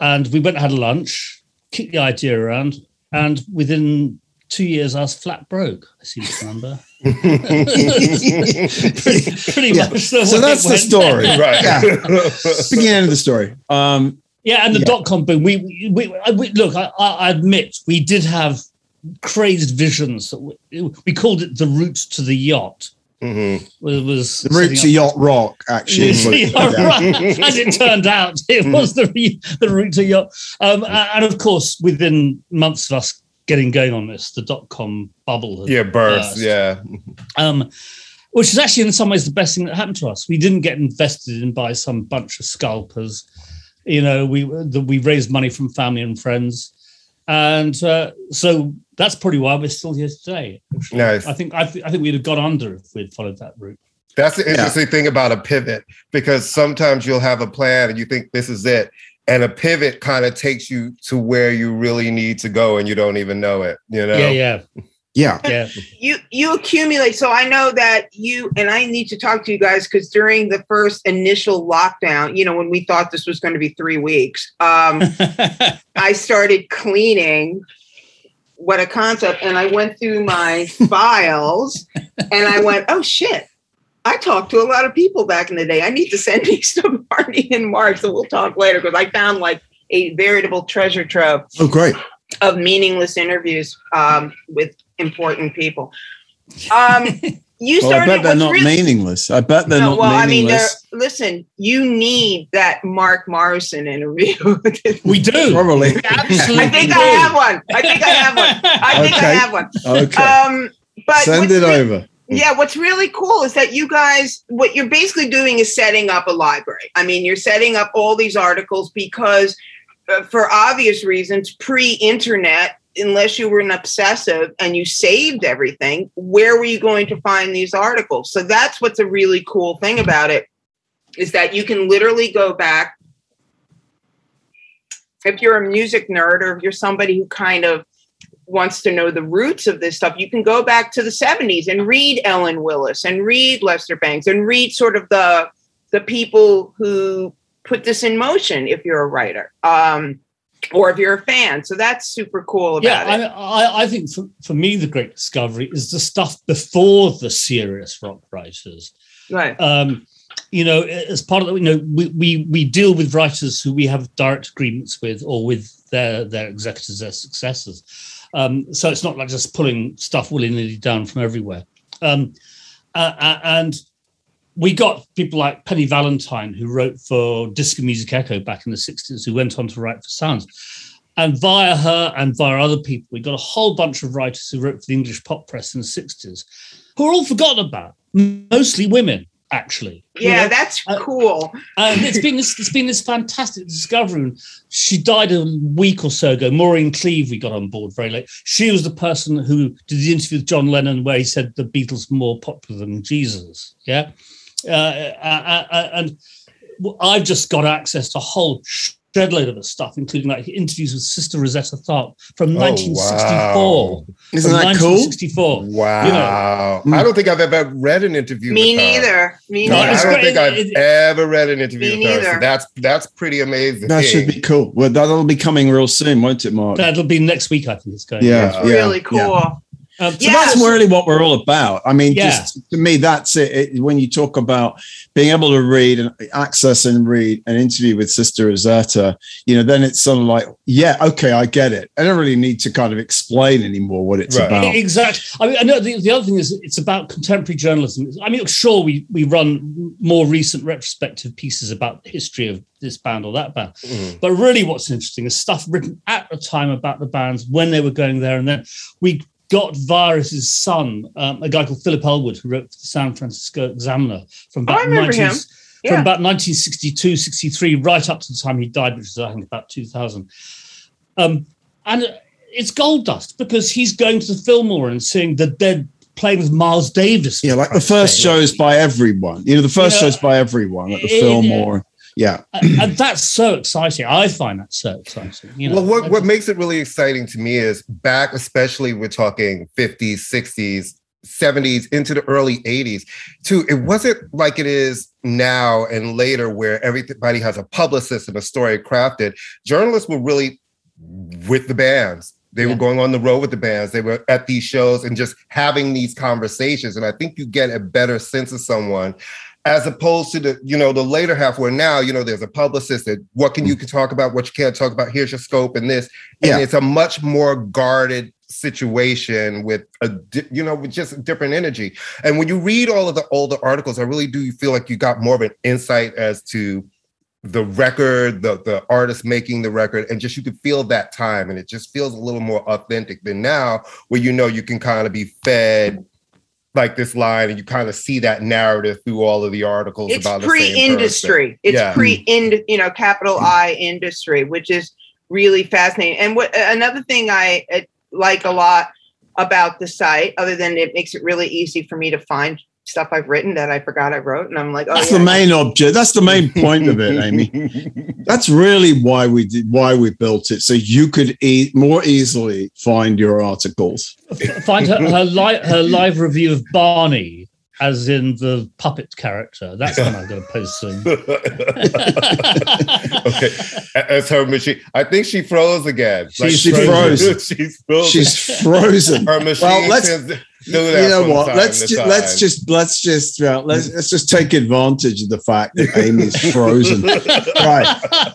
and we went and had a lunch, kicked the idea around, and within two years, I was flat broke. I seem to remember. pretty pretty Yeah. much. the So that's it the story, Right. Yeah. Beginning of the story. Um, Yeah, and the Yeah. dot com boom. We, we, we, we look. I, I I admit we did have crazed visions. That we, we called it the route to the yacht. Mhm. It was the route to setting up- yacht rock, actually. is what Yeah, yeah. As it turned out, it was the the route to yacht. Um, and of course, within months of us getting going on this, the dot com bubble. had Yeah, burst. burst. Yeah. um, which is actually in some ways the best thing that happened to us. We didn't get invested in by some bunch of scalpers. You know, we the, we raised money from family and friends, and uh, so that's probably why we're still here today. Nice. I think I, th- I think we'd have gone under if we'd followed that route. That's the interesting thing about a pivot because sometimes you'll have a plan and you think this is it. And a pivot kind of takes you to where you really need to go and you don't even know it, you know? Yeah, yeah, Yeah. yeah. you you accumulate so i know that you and i need to talk to you guys because during the first initial lockdown you know when we thought this was going to be three weeks um i started cleaning what a concept. And I went through my files and I went, oh shit. I talked to a lot of people back in the day. I need to send these to Barney and Mark. So we'll talk later because I found like a veritable treasure trove Oh, great. of meaningless interviews um, with important people. Um, you Well, I bet they're not really- meaningless. I bet they're no, not well, I mean, they're, listen, you need that Mark Morrison interview. We do. Probably. Absolutely. I think do. I have one. I think I have one. I think I have one. Okay. Um, but Send it re- over. Yeah, what's really cool is that you guys, what you're basically doing is setting up a library. I mean, you're setting up all these articles because, uh, for obvious reasons, pre internet, unless you were an obsessive and you saved everything, where were you going to find these articles? So that's what's a really cool thing about it is that you can literally go back. If you're a music nerd or if you're somebody who kind of wants to know the roots of this stuff, you can go back to the 70s and read Ellen Willis and read Lester Bangs and read sort of the the people who put this in motion if you're a writer. Um, or if you're a fan. So that's super cool Yeah, about I, it. I, I think for, for me, the great discovery is the stuff before the serious rock writers. Right. Um, you know, as part of the, you know, we, we we deal with writers who we have direct agreements with, or with their their executors, their successors. Um, so it's not like just pulling stuff willy nilly down from everywhere. Um, uh, uh, and we got people like Penny Valentine, who wrote for Disc and Music Echo back in the 60s, who went on to write for Sounds. And via her and via other people, we got a whole bunch of writers who wrote for the English pop press in the 60s, who are all forgotten about, mostly women, actually. Yeah, that's Uh, cool. and it's been this it's been this fantastic discovery. She died a week or so ago. Maureen Cleave, we got on board very late. She was the person who did the interview with John Lennon where he said the Beatles were more popular than Jesus. Yeah, uh, uh, uh, and I've just got access to a whole shed load of the stuff, including like interviews with Sister Rosetta Tharpe from Oh, 1964. wow. Isn't From that cool? 1964. Wow. Mm. I don't think I've ever read an interview Me with neither. Me No, No, I don't great. think I've It- it- ever read an interview Me with her. So neither. that's that's pretty amazing. That should be cool. Well, that'll be coming real soon, won't it, Mark? That'll be next week, I think it's going. yeah, Yeah. yeah, really yeah. Cool. Um, So Yeah. that's really what we're all about. I mean, Yeah. just to me, that's it. it. When you talk about being able to read and access and read an interview with Sister Rosetta, you know, then it's sort of like, yeah, okay, I get it. I don't really need to kind of explain anymore what it's Right. about. Exactly. I mean, I know the, the other thing is it's about contemporary journalism. I mean, sure, we we run more recent retrospective pieces about the history of this band or that band, Mhm. but really, what's interesting is stuff written at the time about the bands when they were going there, and then we got Virus's son, um, a guy called Philip Elwood, who wrote for the San Francisco Examiner from about I 19 him. from about 1962, 63, right up to the time he died, which is I think about 2000. Um, and it's gold dust because he's going to the Fillmore and seeing the dead playing with Miles Davis. Yeah, like the first shows by everyone. You know, the first You know, shows by everyone at the it- Fillmore. Yeah. and, and that's so exciting. I find that so exciting. You know, well, what, what makes it really exciting to me is back, especially we're talking 50s, 60s, 70s, into the early 80s, too. It wasn't like it is now and later where everybody has a publicist and a story crafted. Journalists were really with the bands. They were going on the road with the bands. They were at these shows and just having these conversations. And I think you get a better sense of someone as opposed to the you know the later half where now you know there's a publicist that what can you can talk about what you can't talk about here's your scope and this. And Yeah. it's a much more guarded situation with a you know with just different energy. And when you read all of the older articles i really do feel like you got more of an insight as to the record the the artist making the record and just you could feel that time and it just feels a little more authentic than now where you know you can kind of be fed like this line and you kind of see that narrative through all of the articles It's about pre-industry. It's Yeah. pre-ind, you know, capital I industry, which is really fascinating. And what another thing I uh, like a lot about the site, other than it makes it really easy for me to find stuff I've written that I forgot I wrote, and I'm like, oh, That's yeah. the main object. That's the main point of it, Amy. That's really why we did why we built it, so you could e- more easily find your articles. find her her, li- her live review of Barney. as in the puppet character. That's when I'm going to post soon. okay, as her machine. I think she froze again. She's She froze. She's frozen. She's frozen. Her machine. Well, let's- tends to do that you know what? Let's just let's just let's just uh, let's let's just take advantage of the fact that Amy's frozen. right.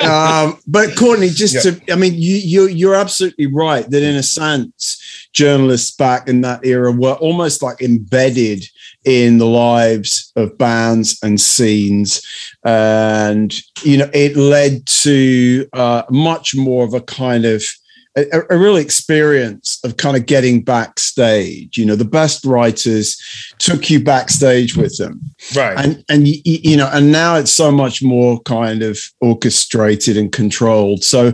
Um, but Courtney, just to I mean, you you you're absolutely right that in a sense, journalists back in that era were almost like embedded in the lives of bands and scenes and you know it led to uh, much more of a kind of a, a real experience of kind of getting backstage. You know, the best writers took you backstage with them, right? And and you know, and now it's so much more kind of orchestrated and controlled. So,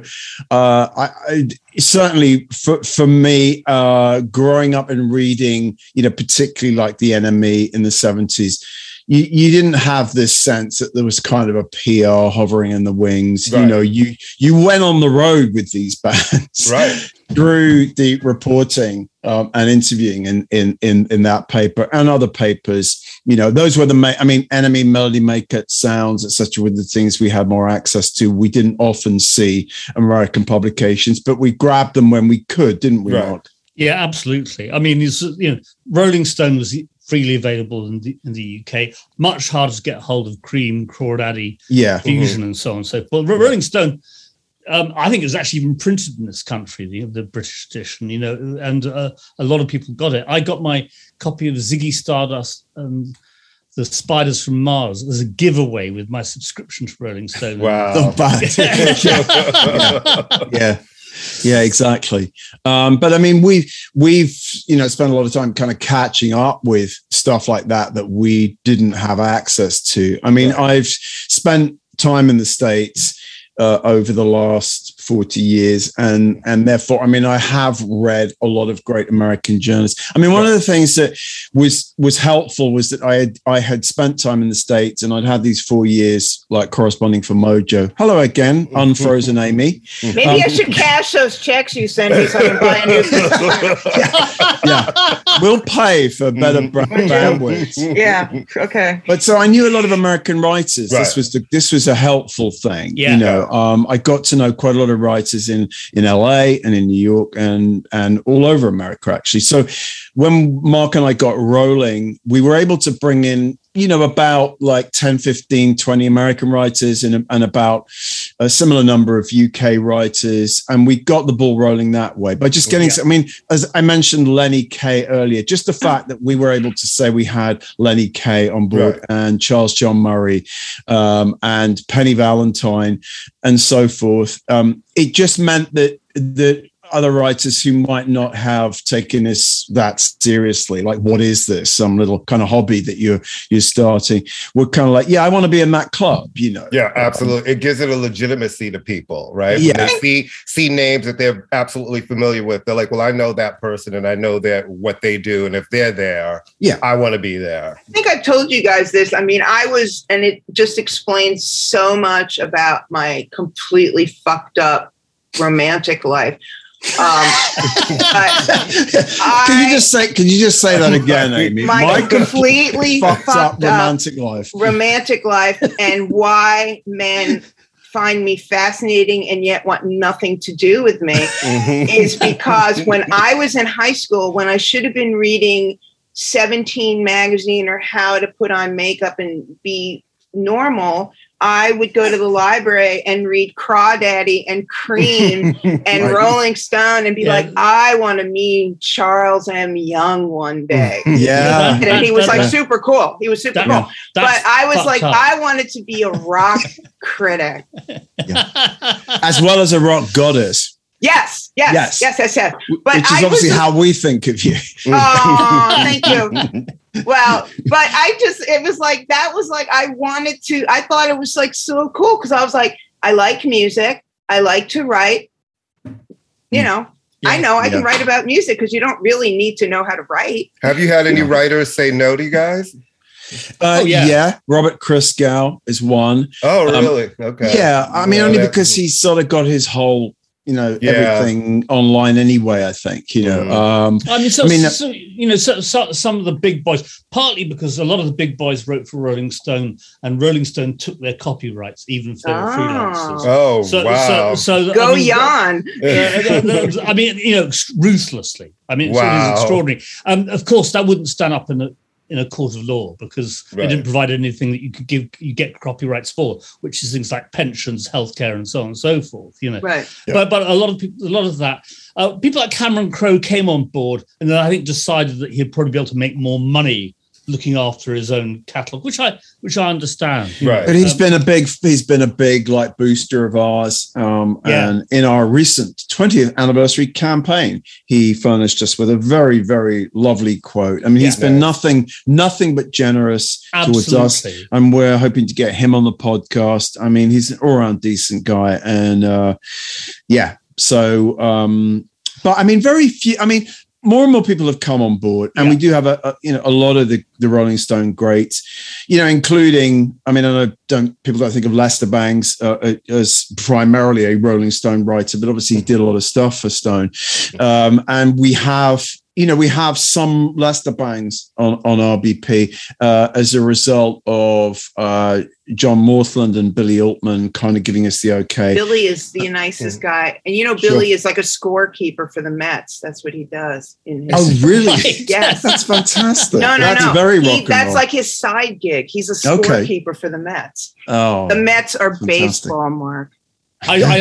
uh, I, I certainly for for me, uh, growing up and reading, you know, particularly like the NME in the seventies. You, you didn't have this sense that there was kind of a PR hovering in the wings. You know, you you went on the road with these bands, Right. through the reporting um, and interviewing in, in in in that paper and other papers. You know, those were the main. I mean, NME, Melody Maker, Sounds, etc. Were the things we had more access to. We didn't often see American publications, but we grabbed them when we could, didn't we? Right. Mark? Yeah, absolutely. I mean, you know, Rolling Stone was freely available in the in the UK. Much harder to get hold of Cream, Crawdaddy, Yeah. Fusion, and so on and so forth. Ro- Rolling Stone, um, I think it was actually even printed in this country, the, the British edition. You know, and uh, a lot of people got it. I got my copy of Ziggy Stardust and the Spiders from Mars as a giveaway with my subscription to Rolling Stone. Wow. Bad. yeah. yeah. Yeah, exactly. Um, but I mean, we've we've you know spent a lot of time kind of catching up with stuff like that that we didn't have access to. I mean, I've spent time in the states uh, over the last 40 years and and therefore i mean i have read a lot of great american journalists i mean one of the things that was was helpful was that i had i had spent time in the states and i'd had these four years like corresponding for mojo hello again unfrozen amy Maybe Um, I should cash those checks you send me so I can buy a new yeah we'll pay for better Mm-hmm. bandwidth Yeah. Okay. But so I knew a lot of American writers. Right. This was the, this was a helpful thing. Yeah. You know, um, I got to know quite a lot of writers in in LA and in New York and and all over America actually. So when Mark and I got rolling, we were able to bring in you know about like 10 15 20 american writers and, and about a similar number of uk writers and we got the ball rolling that way by just getting Yeah. i mean as i mentioned lenny kaye earlier just the fact that we were able to say we had lenny kaye on board Right. and charles shaar murray um, and penny valentine and so forth um, it just meant that that other writers who might not have taken this that seriously like what is this some little kind of hobby that you're you're starting were kind of like yeah i want to be in that club you know Yeah, absolutely. It gives it a legitimacy to people, right? Yeah. When they see see names that they're absolutely familiar with. They're like, well, I know that person and I know that what they do. And if they're there, Yeah. I want to be there. I think I told you guys this. I mean, I was, and it just explains so much about my completely fucked up romantic life. Um, but can you just say can you just say that again amy? my completely fucked up fucked up romantic life. romantic life and why men find me fascinating and yet want nothing to do with me is because when I was in high school, when I should have been reading 17 magazine or how to put on makeup and be normal, I would go to the library and read Crawdaddy and Cream and Right. Rolling Stone and be Yeah. like, I want to meet Charles M. Young one day. yeah And he was like That- super cool. He was super that- cool. But I was like, up. I wanted to be a rock critic. as well as a rock goddess Yes, yes, Yes. yes, yes, yes. But which is I obviously a- how we think of you Oh, thank you. Well, but I just, it was like, that was like, I wanted to, I thought it was like so cool because I was like, I like music. I like to write. You know, I know I can write about music because you don't really need to know how to write. Have you had any Yeah. writers say no to you guys? uh, Oh, yeah. yeah. robert christgau is one Oh, Um, really? okay. Yeah, I mean, Yeah, only because he's sort of got his whole you know Yeah. everything online anyway. I think you know. Mhm. Um, I mean, so, I mean, so, you know, so, so, some of the big boys, partly because a lot of the big boys wrote for Rolling Stone, and Rolling Stone took their copyrights, even if they were Oh. freelancers. Oh So, wow! so, so Go I mean, Jan. I mean, you know, ruthlessly. I mean, it's Wow. extraordinary. Um, of course, that wouldn't stand up in a in a court of law because Right. they didn't provide anything that you could give you get copyrights for, which is things like pensions, healthcare, and so on and so forth. You know, Right. but but a lot of people, a lot of that, uh, people like Cameron Crowe came on board, and then I think decided that he'd probably be able to make more money looking after his own catalog, which I which I understand. Right. But he's Um, been a big, he's been a big like booster of ours. Um, Yeah. And in our recent 20th anniversary campaign, he furnished us with a very, very lovely quote. I mean, he's Yeah. been nothing, nothing but generous towards us. absolutely. And we're hoping to get him on the podcast. I mean, he's an all-around decent guy, and uh, yeah. So, um, but I mean, very few. I mean, more and more people have come on board, and we do have a, a you know a lot of the the Rolling Stone greats, you know, including. I mean, I know don't people don't think of Lester Bangs uh, as primarily a Rolling Stone writer, but obviously he did a lot of stuff for Stone, um, and we have. You know, we have some Lester Bangs on, on RBP uh, as a result of uh, John Morthland and Billy Altman kind of giving us the okay. Billy is the nicest guy. And you know, Sure. Billy is like a scorekeeper for the Mets. That's what he does. In his Oh, really? Right. Yes. That's fantastic. No, no, that's no. very He- that's like his side gig. He's a Okay. scorekeeper for the Mets. oh, The Mets are fantastic. baseball, Mark. I, I,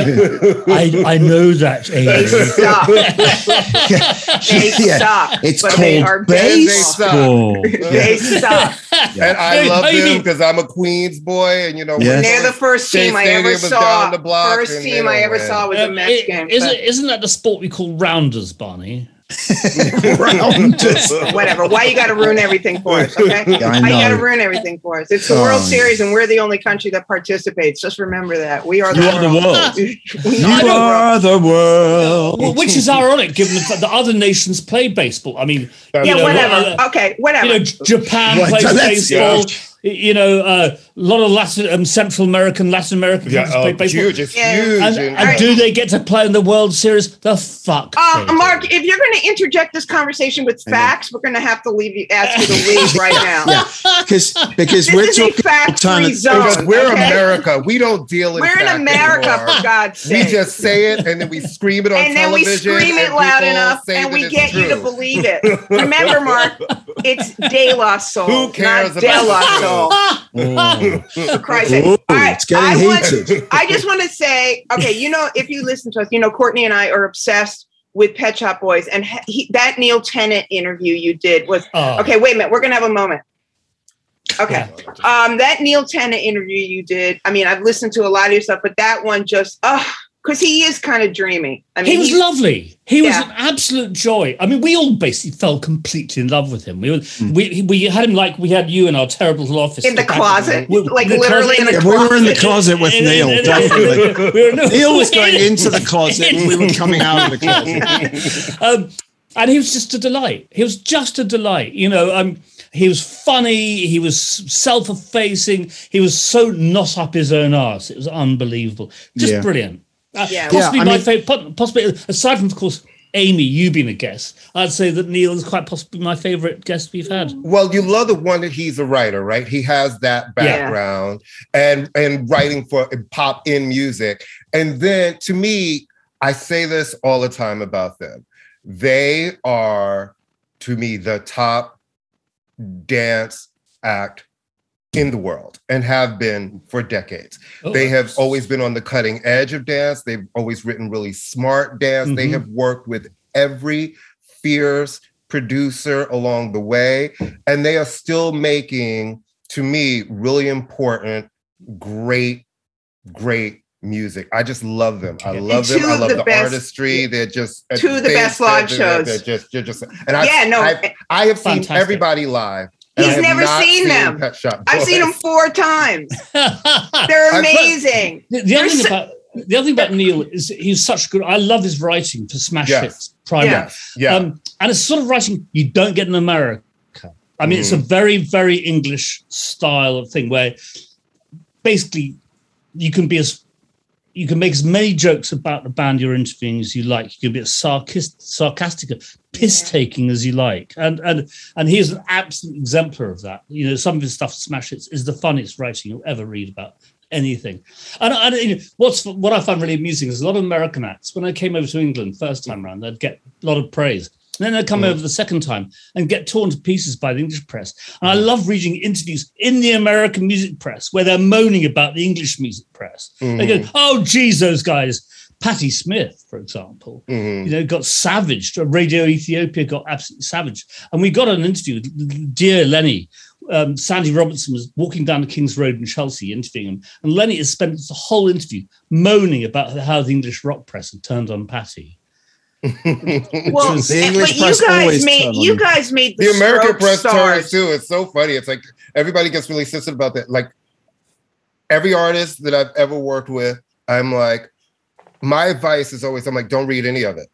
I, I know that. They Amy. suck. They Yeah. suck. It's but they are called baseball. baseball. They suck. and I Hey, love you them because I'm a Queens boy, and you know, Yes. They're the first Shea team I ever was saw. down the block First team I ever win. saw was a Um, Mets it- game. isn't, isn't that the sport we call rounders, Barney? Rounders. Whatever. Why you got to ruin everything for us? Okay. Yeah, I Why you got to ruin everything for us? It's the Oh, World. Series, and we're the only country that participates. Just remember that we are the You are the world. world. You are the world. the world. Well, which is ironic, given the fact that other nations play baseball. I mean, Yeah, you know, whatever. uh, okay, whatever. you know, Japan Well, plays that's- baseball. yeah. You know, uh, a lot of Latin, um, Central American, Latin American Yeah, countries oh, play baseball. huge, it's Yeah. huge. And, and- and do they get to play in the World Series? The fuck. Uh, Mark, if you're going to interject this conversation with facts, we're going to have to leave you, ask you to leave right now. Yeah, because because we're is a talking fact-free alternative- zone. because we're okay? America, we don't deal in. Facts. We're in America, anymore. for God's sake. We just say it and then we scream it on and then we television. scream it and loud people enough, and we it's get you to believe it. Remember, Mark, it's De La Soul, Who cares not De La the Soul. Mm. For Christ's sake. Ooh, All right, it's getting I want- I just want to say, okay, you know, if you listen to us, you know, Courtney and I are obsessed with Pet Shop Boys, and he, that Neil Tennant interview you did was Oh. okay. Wait a minute, we're gonna have a moment. Okay, um, that Neil Tennant interview you did. I mean, I've listened to a lot of your stuff, but that one just, oh, because he is kind of dreamy. I mean, he was lovely. He was Yeah. an absolute joy. I mean, we all basically fell completely in love with him. We were, we we had him like we had you in our terrible little office In the closet. We- Like the literally in the Yeah, we were in the closet with Neil, definitely. we were, no, Neil was going into the closet. and We were coming out of the closet. um, and he was just a delight. He was just a delight. You know, um, he was funny. He was self-effacing. He was so not up his own arse. It was unbelievable. Just Yeah. brilliant. Uh, Yeah. possibly Yeah, my mean- favorite. Possibly aside from, of course, Amy, you being a guest, I'd say that Neil is quite possibly my favorite guest we've had. Well, you love the one that he's a writer, right? He has that Yeah. background and and writing for pop in music. And then to me, I say this all the time about them. They are to me the top dance act in the world and have been for decades. Oh, They have always been on the cutting edge of dance. They've always written really smart dance. They Mhm. have worked with every fierce producer along the way. And they are still making, to me, really important, great, great music. I just love them. I love them. I love the the, best- artistry. They're just two of the best live shows. They're just, they're just, and I, Yeah, no, I, I have seen Fantastic. everybody live. And He's never not seen them. Pet Shop I've seen Boys. them four times. They're I put- amazing. the other thing so- about the other thing about Neil is he's such good. I love his writing for smash Yes. hits, primarily. Yes, yeah. Um, and it's sort of writing you don't get in America. I mean, it's Mm. a very, very English style of thing where basically you can be as you can make as many jokes about the band you're interviewing as you like. You can be as sarcastic, sarcastic, piss taking as you like, and and and he's an absolute exemplar of that. You know, some of his stuff, Smash Hits, is the funniest writing you'll ever read about anything. And, and you know, what's what I find really amusing is a lot of American acts. When I came over to England first time around, they'd get a lot of praise. And then they'd come Mm. over the second time and get torn to pieces by the English press. And I love reading interviews in the American music press where they're moaning about the English music press. They go, Mhm. "Oh, geez, those guys." Patti Smith, for example, Mhm. you know, got savaged. Radio Ethiopia got absolutely savaged. And we got an interview with dear Lenny. Um, Sandy Robertson was walking down the King's Road in Chelsea interviewing him. And Lenny has spent the whole interview moaning about how the English rock press had turned on Patti. Well, The eh, English but you guys made you you. guys made the, the American press stars. turns too. It's so funny. It's like everybody gets really sensitive about that. Like every artist that I've ever worked with, I'm like, my advice is always, I'm like, don't read any of it.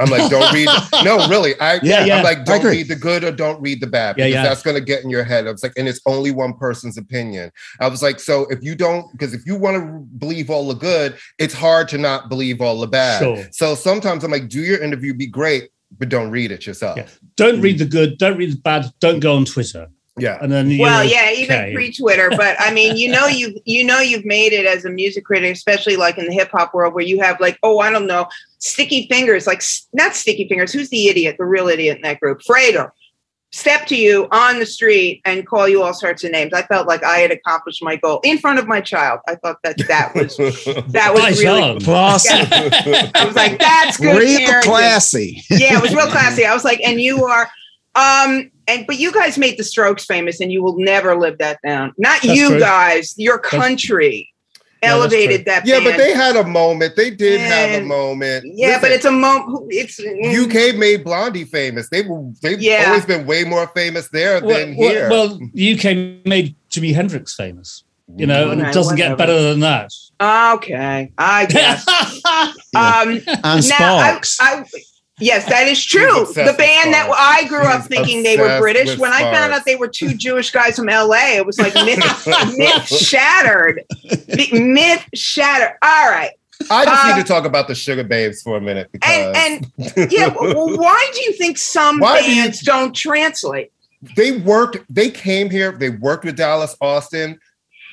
I'm like, don't read. No, really. I Yeah, yeah, I'm like, don't read the good or don't read the bad because yeah. that's gonna get in your head. I was like, and it's only one person's opinion. I was like, so if you don't, because if you want to believe all the good, it's hard to not believe all the bad. Sure. So sometimes I'm like, do your interview, be great, but don't read it yourself. Yeah. Don't read the good, don't read the bad, don't go on Twitter. Yeah. And then you Well, know, yeah, even okay. pre Twitter, but I mean, you know, you you know, you've made it as a music critic, especially like in the hip hop world, where you have like, oh, I don't know, sticky fingers, like not sticky fingers. Who's the idiot, the real idiot in that group? Fredo. Step to you on the street and call you all sorts of names. I felt like I had accomplished my goal in front of my child. I thought that that was that was Nice really. on. Classy. I was like, that's good. Real parenting classy. yeah, it was real classy. I was like, and you are, um, and but you guys made the Strokes famous, and you will never live that down. Not That's you true. guys, your country that's elevated that. Yeah, but they had a moment. They did have a moment. yeah, but it's a moment. It's UK made Blondie famous. They were they've Yeah. always been way more famous there well, than well, here. well, the UK made Jimi Hendrix famous, you know, and it doesn't get better than that. okay. I guess. Um, And now, I, Sparks. I, yes, that is true. The band that I grew up thinking they were British. When I found out they were two Jewish guys from LA, it was like myth, myth shattered. Myth shattered. All right. I just need to um, talk about the Sugababes for a minute because And and yeah, well, why do you think some Why do bands don't translate? they worked. They came here. They worked with Dallas Austin.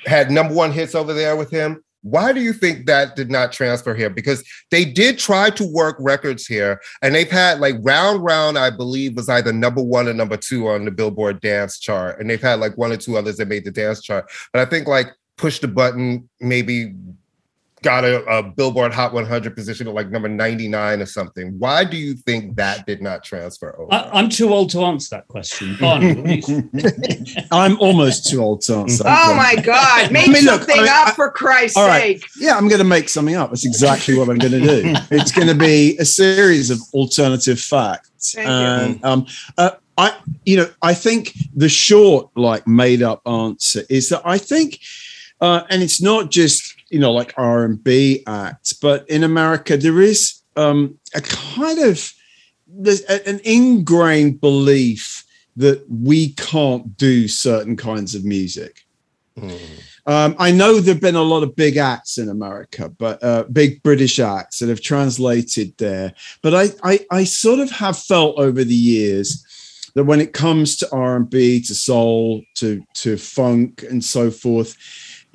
Had number one hits over there with him. Why do you think that did not transfer here? Because they did try to work records here, and they've had like Round Round, I believe, was either number one or number two on the Billboard Dance Chart, and they've had like one or two others that made the dance chart. But I think like Push the Button maybe got a, a Billboard Hot 100 position at like number 99 or something. Why do you think that did not transfer over? I, I'm too old to answer that question. Barney, what do you think? I'm almost too old to answer. that Oh one. my God! Make I mean, look, something I mean, up I- for Christ's all right. sake. Yeah, I'm going to make something up. That's exactly what I'm going to do. It's going to be a series of alternative facts. Thank you. and um, uh, I, you know, I think the short, like, made up answer is that I think, uh, and it's not just you know like R and B acts, but in America there is um, a kind of there's an ingrained belief that we can't do certain kinds of music. Um, I know there've been a lot of big acts in America, but uh, big British acts that have translated there. But I, I, I sort of have felt over the years that when it comes to R and B, to soul, to to funk, and so forth,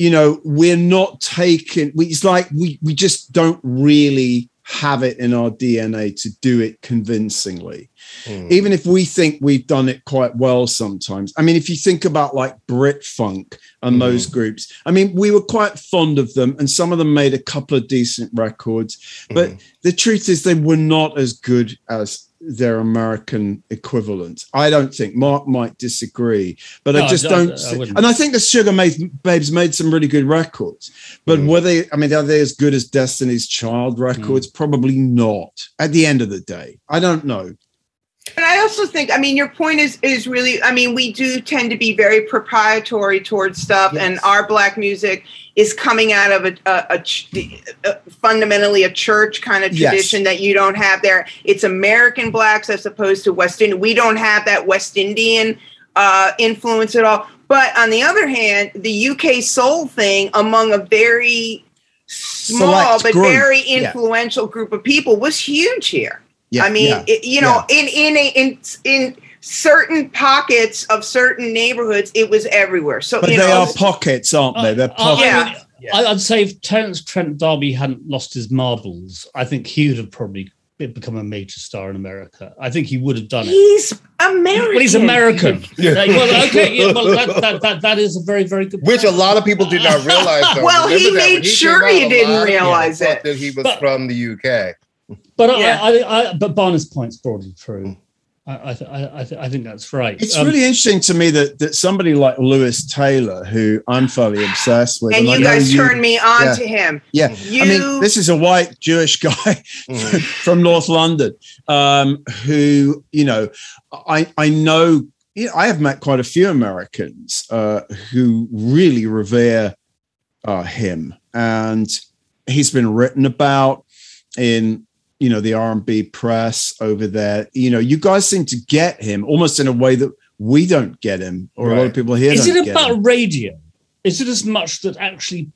you know, we're not taking. We, it's like we we just don't really have it in our DNA to do it convincingly hmm. even if we think we've done it quite well sometimes. I mean, if you think about like Brit Funk and hmm. those groups, I mean, we were quite fond of them, and some of them made a couple of decent records. But hmm. the truth is, they were not as good as their American equivalent. I don't think Mark might disagree, but No, I just I- I- don't. I wouldn't. and I think the Sugar made, Babes made some really good records, but mm. were they? I mean, are they as good as Destiny's Child records? Mm. Probably not. At the end of the day, I don't know. And I also think, I mean, your point is is really, I mean, we do tend to be very proprietary towards stuff, and our black music is coming out of a, a, a a- fundamentally a church kind of Yes. tradition that you don't have there. It's American blacks as opposed to West Indian. We don't have that West Indian uh, influence at all. But on the other hand, the UK soul thing among a very small Select but group. very Yeah. influential group of people was huge here. Yeah, I mean, yeah, it- you know, in in a, in in certain pockets of certain neighborhoods, it was everywhere. So But you they know, are pockets, aren't they? They're I- pockets. I mean, I- I'd say if Terence Trent D'Arby hadn't lost his marbles, I think he would have probably become a major star in America. I think he would have done it. he's American. Well, he's American. Yeah. Like, well, okay, yeah, well, that, that, that, that is a very, very good. Which a lot of people did not realize. Though. Well, he Remember that made came sure he didn't lot of people realize it. That he was But- from the UK. But I- Yeah. I, I, but Barney's point's broadly true. I, I, th- I, I, th- I think that's right. It's Um, really interesting to me that that somebody like Lewis Taylor, who I'm fairly obsessed with, and I you know guys turned me on yeah. to him. Yeah, You, I mean, this is a white Jewish guy Mm-hmm. from North London um, who, you know, I I know. You know, I have met quite a few Americans uh, who really revere uh, him, and he's been written about in you know the R&B press over there. You know, you guys seem to get him almost in a way that we don't get him, or a lot of people here is don't it get about him. radio? Is it as much that actually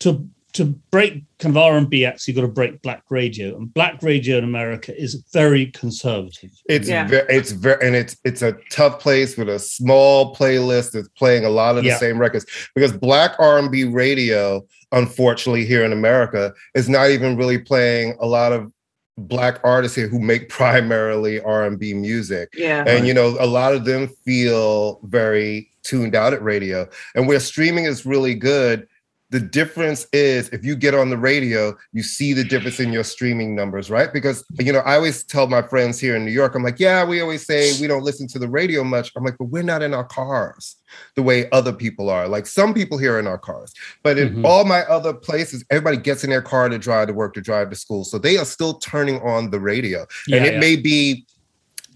to to break kind of R and B acts, you've got to break black radio, and black radio in America is very conservative. It's Yeah. ve- it's very and it's it's a tough place with a small playlist that's playing a lot of the Yeah. same records because black R&B radio unfortunately here in America is not even really playing a lot of black artists here who make primarily R&B music yeah. and you know a lot of them feel very tuned out at radio and where streaming is really good the difference is if you get on the radio you see the difference in your streaming numbers right because you know i always tell my friends here in new york i'm like yeah we always say we don't listen to the radio much i'm like but we're not in our cars the way other people are like some people here are in our cars but in Mhm. all my other places everybody gets in their car to drive to work to drive to school so they are still turning on the radio Yeah, and it yeah. may be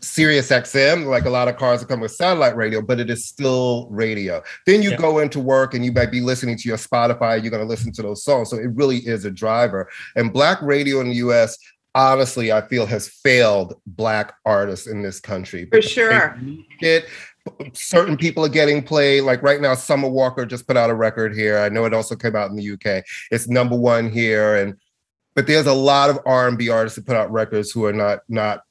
Sirius XM, like a lot of cars that come with satellite radio, but it is still radio. Then you Yeah. go into work and you might be listening to your Spotify, you're going to listen to those songs. So it really is a driver. And black radio in the US, honestly, I feel has failed black artists in this country. For sure. It certain people are getting played. Like right now, Summer Walker just put out a record here. I know it also came out in the UK. It's number one here, and but there's a lot of R&B artists that put out records who are not not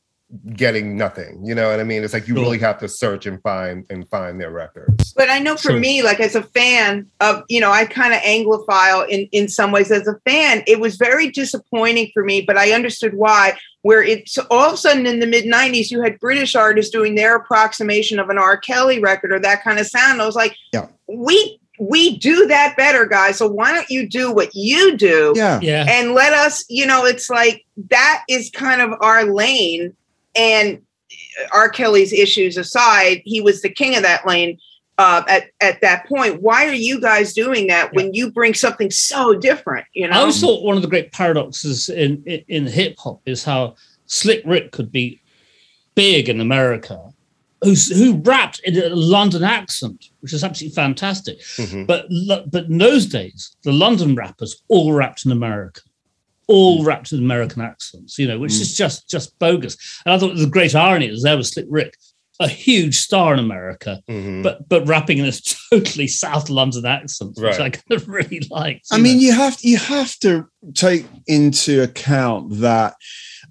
getting nothing. You know what I mean? It's like you really have to search and find and find their records. But I know for Sure. me, like as a fan of, you know, I kind of Anglophile in, in some ways as a fan, it was very disappointing for me, but I understood why. Where it's all of a sudden in the mid 90s, you had British artists doing their approximation of an R. Kelly record or that kind of sound. I was like, Yeah. we we do that better, guys. So why don't you do what you do? Yeah. Yeah, and let us you know it's like that is kind of our lane and r. Kelly's issues aside he was the king of that lane uh, at at that point. Why are you guys doing that when you bring something so different you I know always thought one of the great paradoxes in in, in hip hop is how Slick Rick could be big in America, who's who rapped in a London accent, which is absolutely fantastic. Mhm. But but in those days, the London rappers all rapped in American, all wrapped in American accents, you know, which is just just bogus. And I thought the great irony is there was Slick Rick, a huge star in America, Mhm. but but rapping in this totally South London accent, which I kind of really liked. I you mean, you have you have to take into account that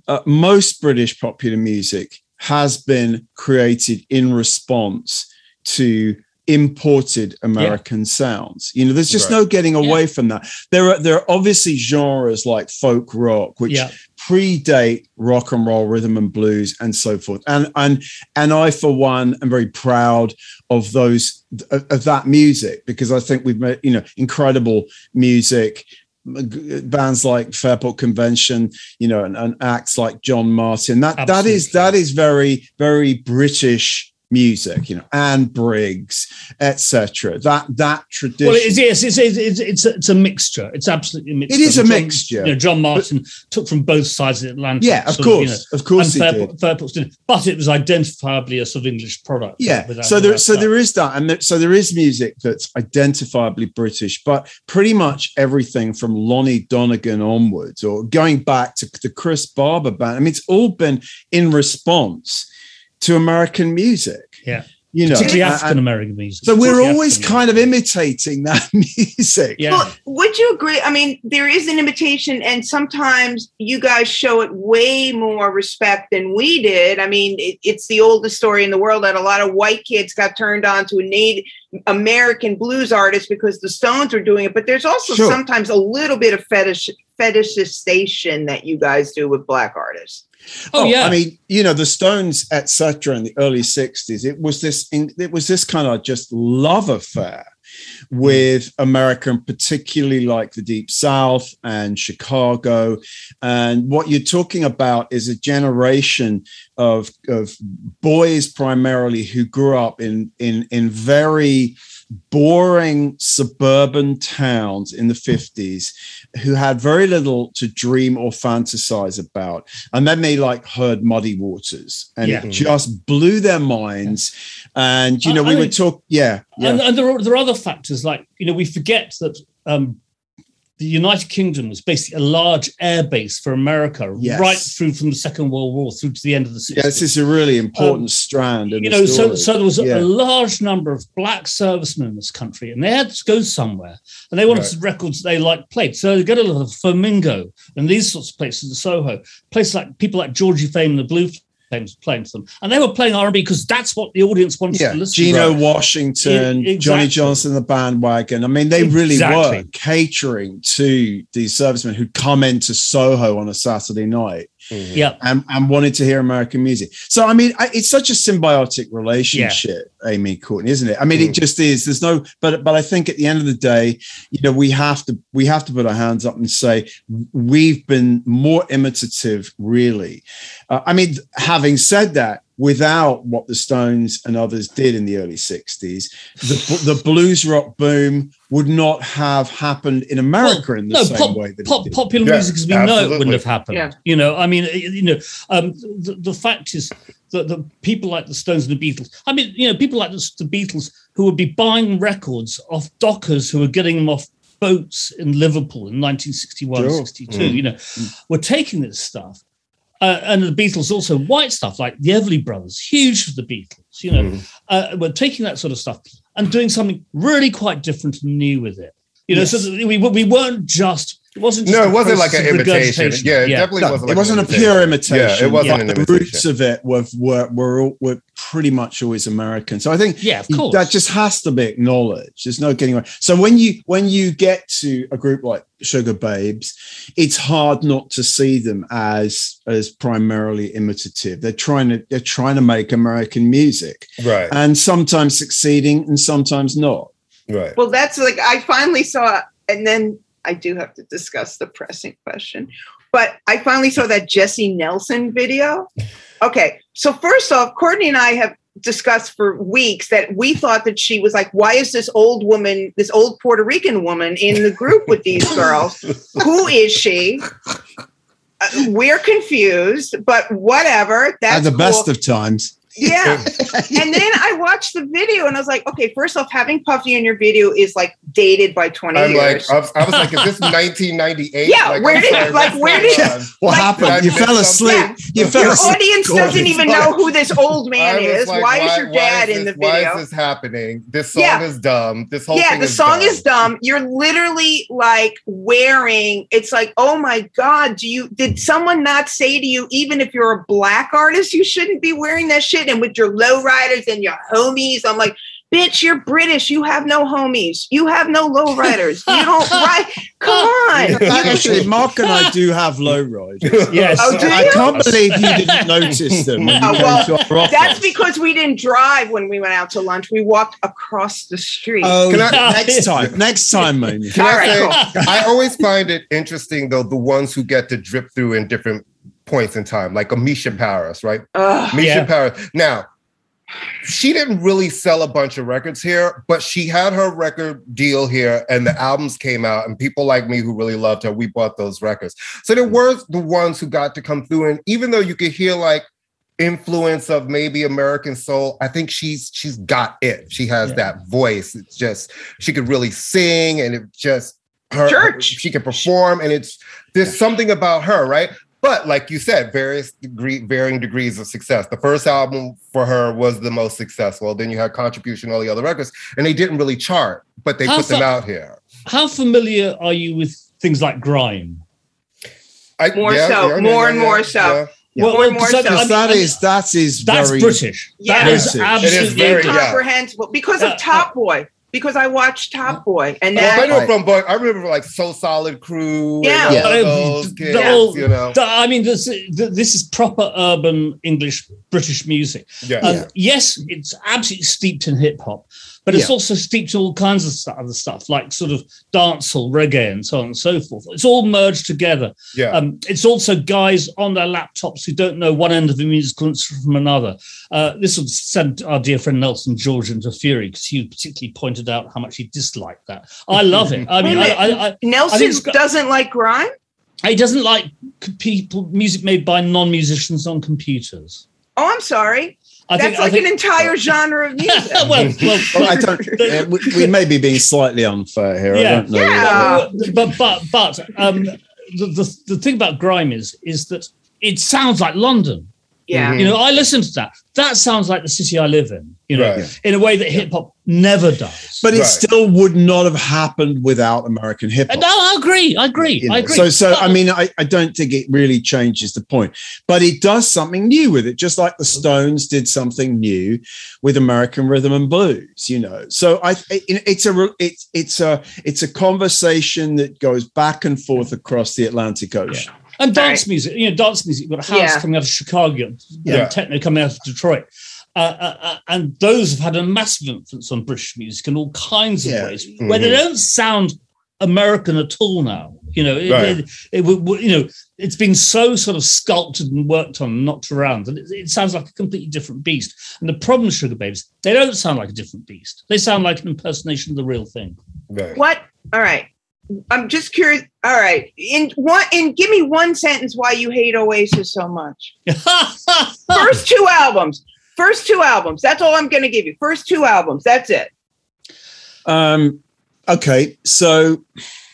uh, most British popular music has been created in response to imported American sounds. You know, there's just Right. no getting away from that. There are there are obviously genres like folk rock, which Yeah. predate rock and roll, rhythm and blues, and so forth. And and and I, for one, am very proud of those of, of that music because I think we've made you know incredible music. Bands like Fairport Convention, you know, and, and acts like John Martyn. That that is that is very very British music. You know, Anne Briggs, etc. That that tradition. Well, it is, yes, it's, it's, it's, it's, a, it's a mixture. It's absolutely a mixture. It is a John- mixture. You know, John Martyn took from both sides of the Atlantic. Yeah, of sort you course, of course and he Fairport, did. Fairport's did, but it was identifiably a sort of English product. Yeah. So there, so doubt. there is that, and there, so there is music that's identifiably British, but pretty much everything from Lonnie Donegan onwards, or going back to the Chris Barber band. I mean, it's all been in response to American music. Yeah. You know, particularly African American music. So we're always kind of imitating that music. Yeah. Well, would you agree? I mean, there is an imitation, and sometimes you guys show it way more respect than we did. I mean, it, it's the oldest story in the world that a lot of white kids got turned on to a Native American blues artist because the Stones were doing it. But there's also Sure. sometimes a little bit of fetish fetishization that you guys do with black artists. Oh, oh yeah. I mean, you know, the Stones, etc. In the early '60s, it was this. It was this kind of just love affair mm. with America, and particularly like the Deep South and Chicago. And what you're talking about is a generation of of boys primarily who grew up in in in very boring suburban towns in the 50s who had very little to dream or fantasize about. And then they like heard muddy waters and Yeah. it just blew their minds. And you know I- we I would mean- talk yeah yeah. And, and there, are, there are other factors like, you know, we forget that um, the United Kingdom was basically a large air base for America Yes. right through from the Second World War through to the end of the 60s. yeah this is a really important strand in Um, you know, so, so there was a, Yeah. a large number of black servicemen in this country, and they had to go somewhere, and they wanted Right. records they liked played. So they go to the Flamingo and these sorts of places in Soho, places like people like Georgie Fame and the Blue Playing to them, and they were playing R and B because that's what the audience wanted yeah, to listen to. Geno to. Washington, Yeah, Johnny. Johnson, the bandwagon. I mean, they really Exactly. were catering to these servicemen who'd come into Soho on a Saturday night Yeah, and, and wanted to hear American music. So, I mean, I, it's such a symbiotic relationship, Amy Courtney, isn't it? I mean, it just is. There's no, but but I think at the end of the day, you know, we have to we have to put our hands up and say we've been more imitative, really. Uh, I mean, having said that, without what the Stones and others did in the early '60s, the the blues rock boom would not have happened in America in the no, same pop, way that pop, it did. popular Yeah, music as we know it wouldn't have happened. Yeah. You know, I mean, you know, um, the, the fact is that the people like the Stones and the Beatles, I mean, you know, people like the, the Beatles who would be buying records off dockers who were getting them off boats in Liverpool in 1961, Sure. 62, you know, were taking this stuff. Uh, and the Beatles also white stuff like the Everly Brothers, huge for the Beatles, you know, uh, were taking that sort of stuff and doing something really quite different and new with it. You know, so that we we weren't just it wasn't just No, it wasn't like process an imitation. Yeah, it definitely No, wasn't. it wasn't an a pure imitation. Yeah, it wasn't but an the roots of it were, were were all- were pretty much always American. So I think Yeah, of course. that just has to be acknowledged. There's no getting away. So when you when you get to a group like Sugababes, it's hard not to see them as as primarily imitative. They're trying to they're trying to make American music, Right, and sometimes succeeding and sometimes not. right. Well, that's like I finally saw, and then I do have to discuss the pressing question. But I finally saw that Jesy Nelson video. Okay, so first off, Courtney and I have discussed for weeks that we thought that she was like, why is this old woman, this old Puerto Rican woman in the group with these girls? Who is she? Uh, we're confused, but whatever. That's At the cool. best of times. Yeah. and then I watched the video and I was like, okay, first off, having Puffy in your video is like dated by 20 I'm like, years. I was, I was like, is this 1998? Yeah, like, where I'm did- sorry, like, where did- on? What Like- happened? Did You fell asleep. something? You fell your asleep. audience Gordon. doesn't even Like- know who this old man is. like, why, is your dad is in the this- Why is this happening? This song Yeah. is dumb. This whole yeah, thing the is song dumb. is dumb. You're literally like wearing it's like, oh my God, do you did someone not say to you, even if you're a black artist, you shouldn't be wearing that shit? And with your lowriders and your homies, I'm like, bitch, you're British. You have no homies. You have no lowriders. You don't right. Come on. Actually, Mark and I do have lowriders. Yes. Oh, do I can't believe you didn't notice them when you Oh, well, to our. That's because we didn't drive when we went out to lunch. We walked across the street. Oh, Can I- next time. Next time, Amy. Can All I right, say, I always find it interesting though the ones who get to drip through in different points in time, like a Mica Paris, right? Ugh. Mica Yeah. Paris. Now, she didn't really sell a bunch of records here, but she had her record deal here, and the albums came out, and people like me who really loved her, we bought those records. So there were the ones who got to come through, and even though you could hear like influence of maybe American soul, I think she's she's got it. She has Yeah. that voice. It's just she could really sing, and it just her Church. she could perform, and it's there's something about her, right? But like you said, various degree, varying degrees of success. The first album for her was the most successful. Then you had contribution, all the other records, and they didn't really chart, but they How put them out here. How familiar are you with things like grime? I, More so, more and more so. Well, More and more so. I- Because that is that is That's very British. Yeah. That is British. It is absolutely very- yeah. incomprehensible because of Top Boy. Because I watched Top Boy, and Oh, I know from, but I remember like So Solid Crew. Yeah. and Yeah. all those the whole- you know. the- I mean, this, this is proper urban English British music. Yeah. Uh, Yes, it's absolutely steeped in hip hop, but it's Yeah. also steeped in all kinds of stu- other stuff, like sort of dancehall, reggae, and so on and so forth. It's all merged together. Yeah. Um, it's also guys on their laptops who don't know one end of a musical instrument from another. Uh, this would send our dear friend Nelson George into fury because he particularly pointed out how much he disliked that. I love it. I mean, I, minute. I, I, I Nelson think got- doesn't like grime. he doesn't like people music made by non-musicians on computers. Oh, I'm sorry. I That's think, I like think, an entire genre of music. well, well, Well, I don't. uh, we, we may be being slightly unfair here. I yeah, don't know. Yeah. but but but um, the, the the thing about grime is is that it sounds like London. Yeah. You know, I listen to that. That sounds like the city I live in. You know, Right. in a way that hip hop never does. But it Right. still would not have happened without American hip hop. no, I agree. I agree. you know. I agree. So, so But- I mean, I, I don't think it really changes the point, but it does something new with it, just like the Stones did something new with American rhythm and blues. You know, so I it, it's a re- it's it's a it's a conversation that goes back and forth across the Atlantic Ocean. And dance Right. music, you know, dance music. You've got house Yeah. coming out of Chicago, Yeah. and techno coming out of Detroit. Uh, uh, uh, and those have had a massive influence on British music in all kinds of Yeah. ways, where they don't sound American at all now. You know, it, Right. it, it would- would- you know, it's been so sort of sculpted and worked on, and knocked around, and it, it sounds like a completely different beast. And the problem, with Sugababes, they don't sound like a different beast. They sound like an impersonation of the real thing. Right. What? All right. I'm just curious. All right. In one, in give me one sentence why you hate Oasis so much. First two albums. First two albums. That's all I'm going to give you. First two albums. That's it. Um, okay, so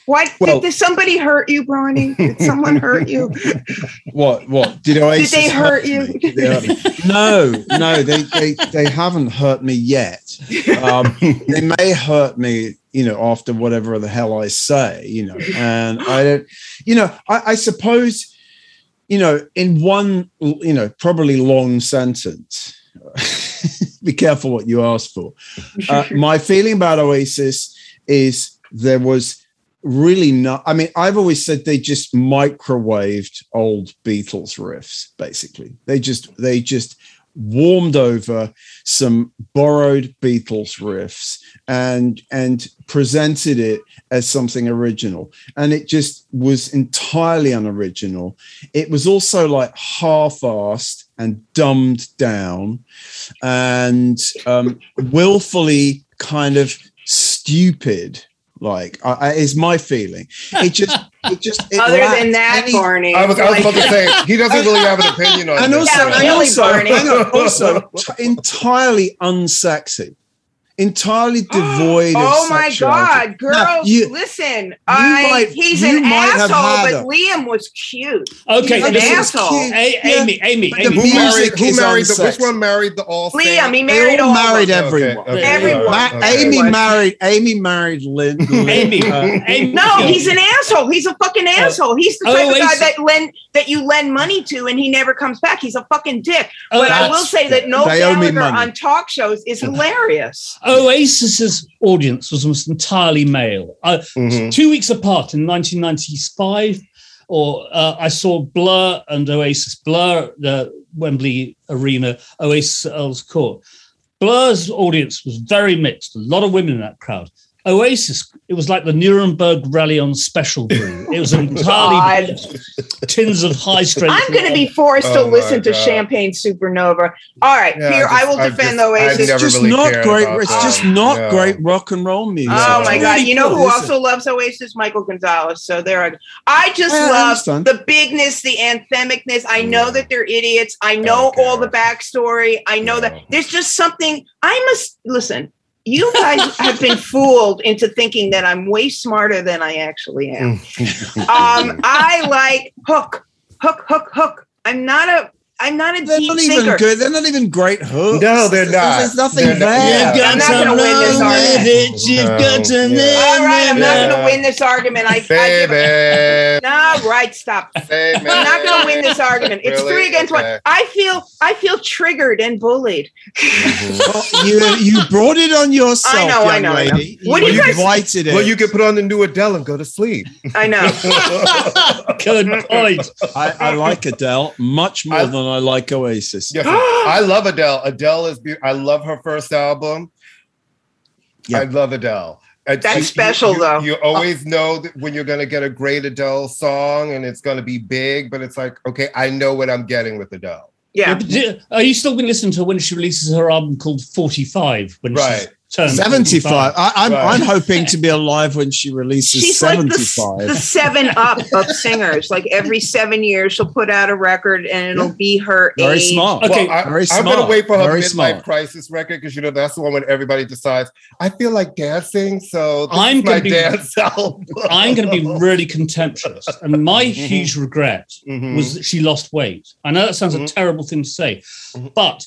Why Well- did, did somebody hurt you, Bronny? Did someone hurt you? what what did Oasis they hurt you? Did they hurt? No, no, they they they haven't hurt me yet. Um, they may hurt me, you know, after whatever the hell I say, you know, and I don't, you know, I, I suppose, you know, in one, you know, probably long sentence. be careful what you ask for. Uh, my feeling about Oasis is there was really not. I mean, I've always said they just microwaved old Beatles riffs. Basically, they just they just warmed over some borrowed Beatles riffs and and presented it as something original and it just was entirely unoriginal it was also like half-assed and dumbed down and um willfully kind of stupid like I, I, is my feeling it just it just it Other than that, any- Barney. I was, I was about to say he doesn't really have an opinion on and this. also, Yeah, and really, also, Barney. also t- entirely unsexy, entirely devoid of Oh my. God, girls! Now, you- listen, I might- he's you an might asshole, but Liam was cute. Okay, He's an listen, asshole. cute. A- Yeah, Amy, Amy, but the Amy. who music married, who is married the, which one married the all Liam, he They married all all married them. everyone. Okay, Everyone. Ma- okay. Amy Everyone. married. Amy married Lynn. Lynn Amy, uh, Amy, No, he's an asshole. He's a fucking asshole. He's the type of guy that lend that you lend money to, and he never comes back. He's a fucking dick. Oh, but I will say that Noel They Gallagher on talk shows is hilarious. Oasis's audience was almost entirely male. Uh, Mhm. Two weeks apart in 1995, or uh, I saw Blur and Oasis. Blur, the Wembley Arena, Oasis Earl's Court. Blur's audience was very mixed. A lot of women in that crowd. Oasis, it was like the Nuremberg Rally on Special Brew. It was oh entirely God. tins of high strength. I'm going to be forced Oh to my listen to Champagne Supernova. All right, Yeah, here I I will just- defend I just- Oasis. It's just really not great. about It's them. just not No. great rock and roll music. Oh my It's God! really You know good, who isn't also loves Oasis? Michael Gonzalez. So there, I, I just Yeah, I love understand. the bigness, the anthemicness. I know Yeah. that they're idiots. I know Okay. all the backstory. I know Yeah. that there's just something. I must listen. You guys have been fooled into thinking that I'm way smarter than I actually am. um, I like Hook. hook, hook, hook. I'm not a I'm not a They're deep not thinker. even good. They're not even great hooks. No, they're not. There's nothing They're not. there. Yeah. I'm not going to win this argument. You've No, got to yeah. All right, I'm not going to win this argument. I, I give Baby. no right. Stop. Baby. I'm not going to win this argument. It's Really? three against Okay. one. I feel I feel triggered and bullied. Well, you you brought it on yourself, I know, I young know, I know. lady. What do you you guys- invited it. Well, you could put on the new Adele and go to sleep. I know. Good point. I, I like Adele much more I- than I like Oasis. Yes, I love Adele. Adele is beautiful. I love her first album. Yeah. I love Adele. And That's you- special, you- though. You always know that when you're going to get a great Adele song and it's going to be big, but it's like, okay, I know what I'm getting with Adele. Yeah. but do- Are you still been listening to her when she releases her album called 45? When Right. She's turned 75. I, I'm, Right. I'm hoping to be alive when she releases She's like the, 75. the seven up of singers. Like every seven years, she'll put out a record and it'll be her Very age. smart. Okay, well, I, very small. I'm going to wait for her Very midlife smart. crisis record because you know that's the one when everybody decides I feel like dancing, so this I'm gonna be- dance album. I'm going to be really contemptuous. And my huge regret Mhm. was that she lost weight. I know that sounds a Mhm. terrible thing to say, Mhm. but it,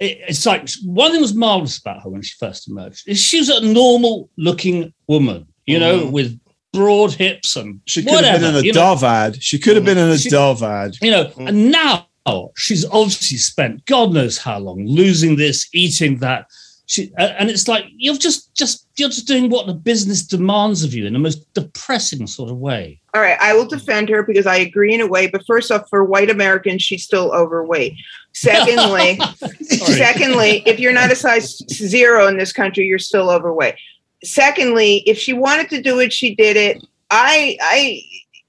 it's like one thing was marvelous about her when she first emerged is she was a normal looking woman, you know, Mhm. with broad hips and She could whatever, have been in a you know. Dove ad. She could have been in a She- Dove ad. you know, Mm. and now she's obviously spent God knows how long losing this, eating that. She, and it's like you're just just you're just doing what the business demands of you in the most depressing sort of way. All right, I will defend her because I agree in a way. But first off, for white Americans, she's still overweight. Secondly, secondly, if you're not a size zero in this country, you're still overweight. Secondly, if she wanted to do it, she did it. I I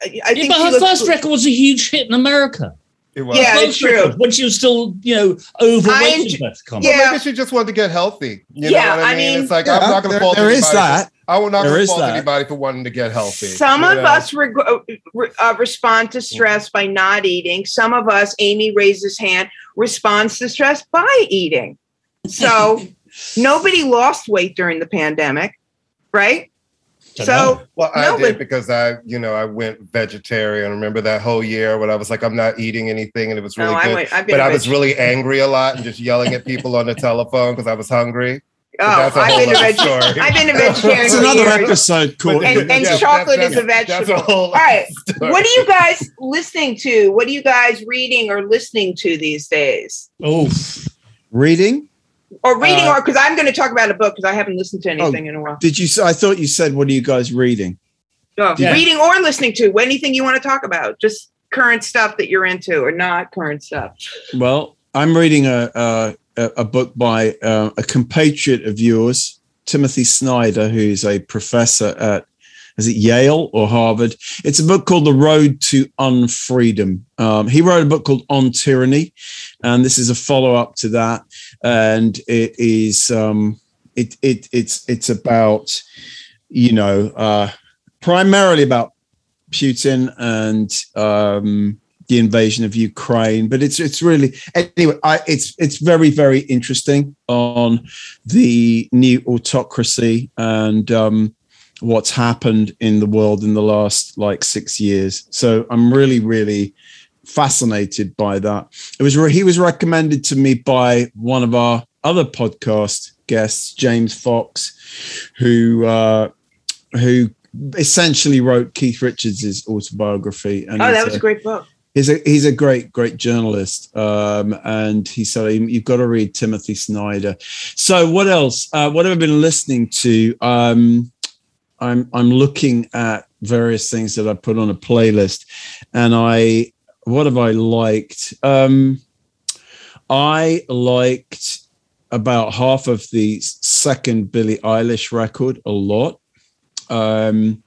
I Yeah, think but her looks- first record was a huge hit in America. It was. Yeah, it's true. record, When she was still, you know, overweight. I in enj- Yeah. Well, maybe she just wanted to get healthy. You Yeah, know what I I mean? mean- it's like Yeah, I'm not going to fault there is anybody. that. I will not There fault that. anybody for wanting to get healthy. Some of know? us reg- uh, uh, respond to stress by not eating. Some of us, Amy raises hand, responds to stress by eating. So nobody lost weight during the pandemic, right? Don't So know. Well, I No, did but- because I, you know, I went vegetarian. Remember that whole year when I was like, I'm not eating anything, and it was oh, really no, good. went. I've been. but a I was really angry a lot and just yelling at people on the telephone because I was hungry. But Oh, that's a I've been a other veg- I've been a vegetarian It's another years. episode, Courtney. And- and Yeah, chocolate that's- is a That's a vegetable. whole All right. story. What are you guys listening to? What are you guys reading or listening to these days? Oh, Reading? Or reading, Uh, or because I'm going to talk about a book because I haven't listened to Oh. anything in a while. Did you? I thought you said, "What are you guys reading?" Oh, Yeah. Reading or listening to anything you want to talk about, just current stuff that you're into or not current stuff. Well, I'm reading a a, a- a book by uh, a compatriot of yours, Timothy Snyder, who's a professor at is it Yale or Harvard? It's a book called The Road to Unfreedom. Um, he wrote a book called On Tyranny, and this is a follow up to that. And it is um, it it it's it's about you know uh, primarily about Putin and um, the invasion of Ukraine. But it's it's really anyway. I, it's it's very very interesting on the new autocracy and um, what's happened in the world in the last like six years. So I'm really really fascinated by that. It was he was recommended to me by one of our other podcast guests, James Fox, who uh, who essentially wrote Keith Richards' autobiography. And Oh, that was a- a great book. He's a he's a great great journalist. Um and he said you've got to read timothy snyder. So what else? Uh what have i been listening to? Um i'm i'm looking at various things that i put on a playlist and i what have i liked? Um i liked about half of the second billie eilish record a lot. Um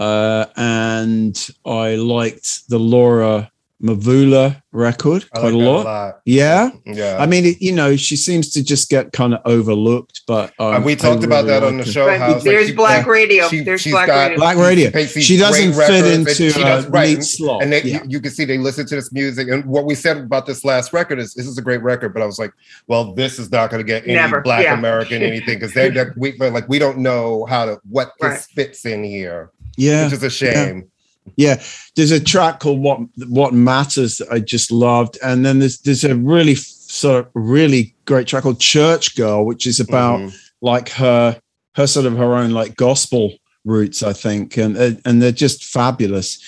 uh, and I liked the Laura Mvula record I quite like a that lot. Yeah, Yeah. I mean, it, you know, she seems to just get kind of overlooked, but um, And we I talked about really that on the show. Right, how it's like there's she- Black Radio. she- There's she's Black got- Radio. Black Radio. takes these She doesn't fit records into she a does- right, neat and- slot. And they, Yeah. you, you can see they listen to this music. And what we said about this last record is this is a great record, but I was like, well, this is not going to get any Never, Black yeah. American anything because they they're- we like we don't know how to what this Right. fits in here, yeah, which is a shame. Yeah, there's a track called "What What Matters" that I just loved, and then there's there's a really sort of really great track called "Church Girl," which is about Mhm. like her her sort of her own like gospel roots, I think, and and they're just fabulous.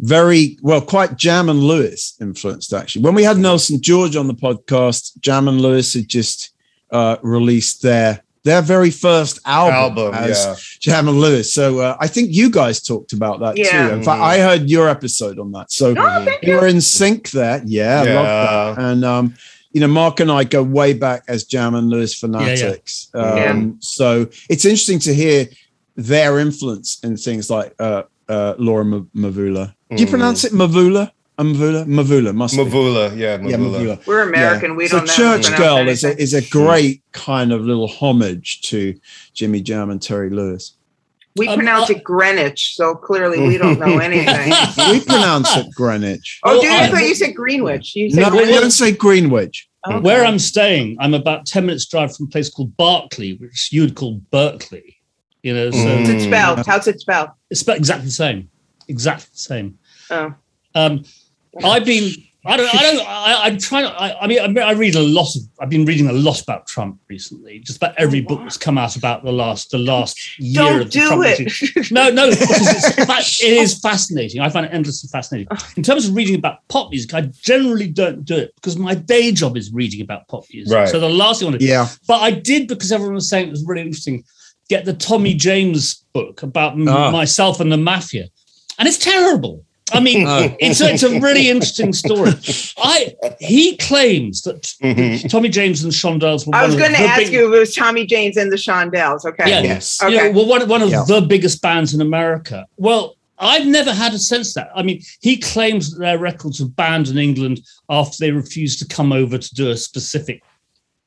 Very well, quite Jam and Lewis influenced actually. When we had Nelson George on the podcast, Jam and Lewis had just uh, released their their very first album, Album, as yeah. Jam and Lewis. So uh, I think you guys talked about that Yeah. too. In fact, I heard your episode on that. So Oh, thank we you. were in sync there. Yeah, I love Yeah. that. And um, you know, Mark and I go way back as Jam and Lewis fanatics. Um, Yeah. So it's interesting to hear their influence in things like uh, uh, Laura M- Mvula. Do you Mhm. pronounce it Mvula? Mvula? Mvula must. Mvula, yeah, Yeah, Mvula. Mvula. We're American. Yeah. We don't know. Church Girl is a, anything. is a great kind of little homage to Jimmy Jam and Terry Lewis. We Um, pronounce uh, it Greenwich, so clearly we don't know anything. We pronounce it Greenwich. Oh, dude, I I- thought you said Greenwich. You said No, we Greenwich. don't say Greenwich. Okay. Where I'm staying, I'm about 10 minutes drive from a place called Berkeley, which you'd call Berkeley. You know, so Mm. How's it spelled? How's it spelled? it's about exactly the same. Exactly the same. Oh. Um, I've been. I don't. I don't. I, I'm trying. to- I, I mean, I, I read a lot of. I've been reading a lot about Trump recently. Just about every book that's come out about the last the last year Don't of the do Trump it. regime. No, no, it's, it is fascinating. I find it endlessly fascinating. In terms of reading about pop music, I generally don't do it because my day job is reading about pop music. Right. So the last thing I want to Yeah. but I did because everyone was saying it was really interesting. Get the Tommy James book about m- Ah. myself and the mafia, and it's terrible. I mean, Oh. it's a, it's a really interesting story. I he claims that Mhm. Tommy James and the Shondells were. I was going to ask big- you if it was Tommy James and the Shondells. Okay. Yeah. Yes. you know, Okay. well, one, one of Yeah. the biggest bands in America. Well, I've never had a sense of that. I mean, he claims that their records were banned in England after they refused to come over to do a specific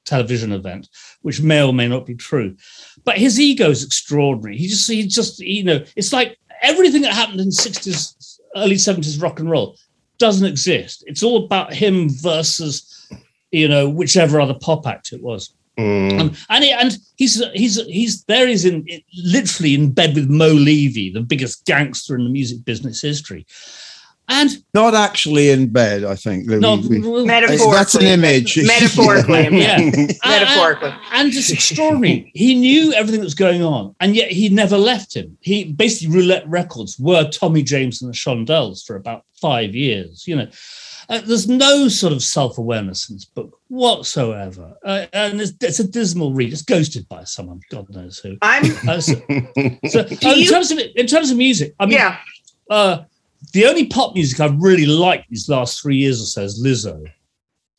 television event, which may or may not be true. But his ego is extraordinary. He just, he just, you know, it's like everything that happened in the 60s, early 70s rock and roll doesn't exist. It's all about him versus, you know, whichever other pop act it was. Mm. Um, and he, and he's he's he's there. He's in literally in bed with Mo Levy, the biggest gangster in the music business history. And Not actually in bed, I think. We- no, we- Metaphorically. that's an image. Metaphorically. yeah, Metaphorically. and, and it's extraordinary. he knew everything that was going on, and yet he never left him. He basically Roulette Records were Tommy James and the Shondells for about five years. You know, uh, there's no sort of self awareness in this book whatsoever, uh, and it's, it's a dismal read. It's ghosted by someone, God knows who. I'm. Uh, so, so, uh, in you- terms of in terms of music, I mean, Yeah. uh, the only pop music I've really liked these last three years or so is Lizzo,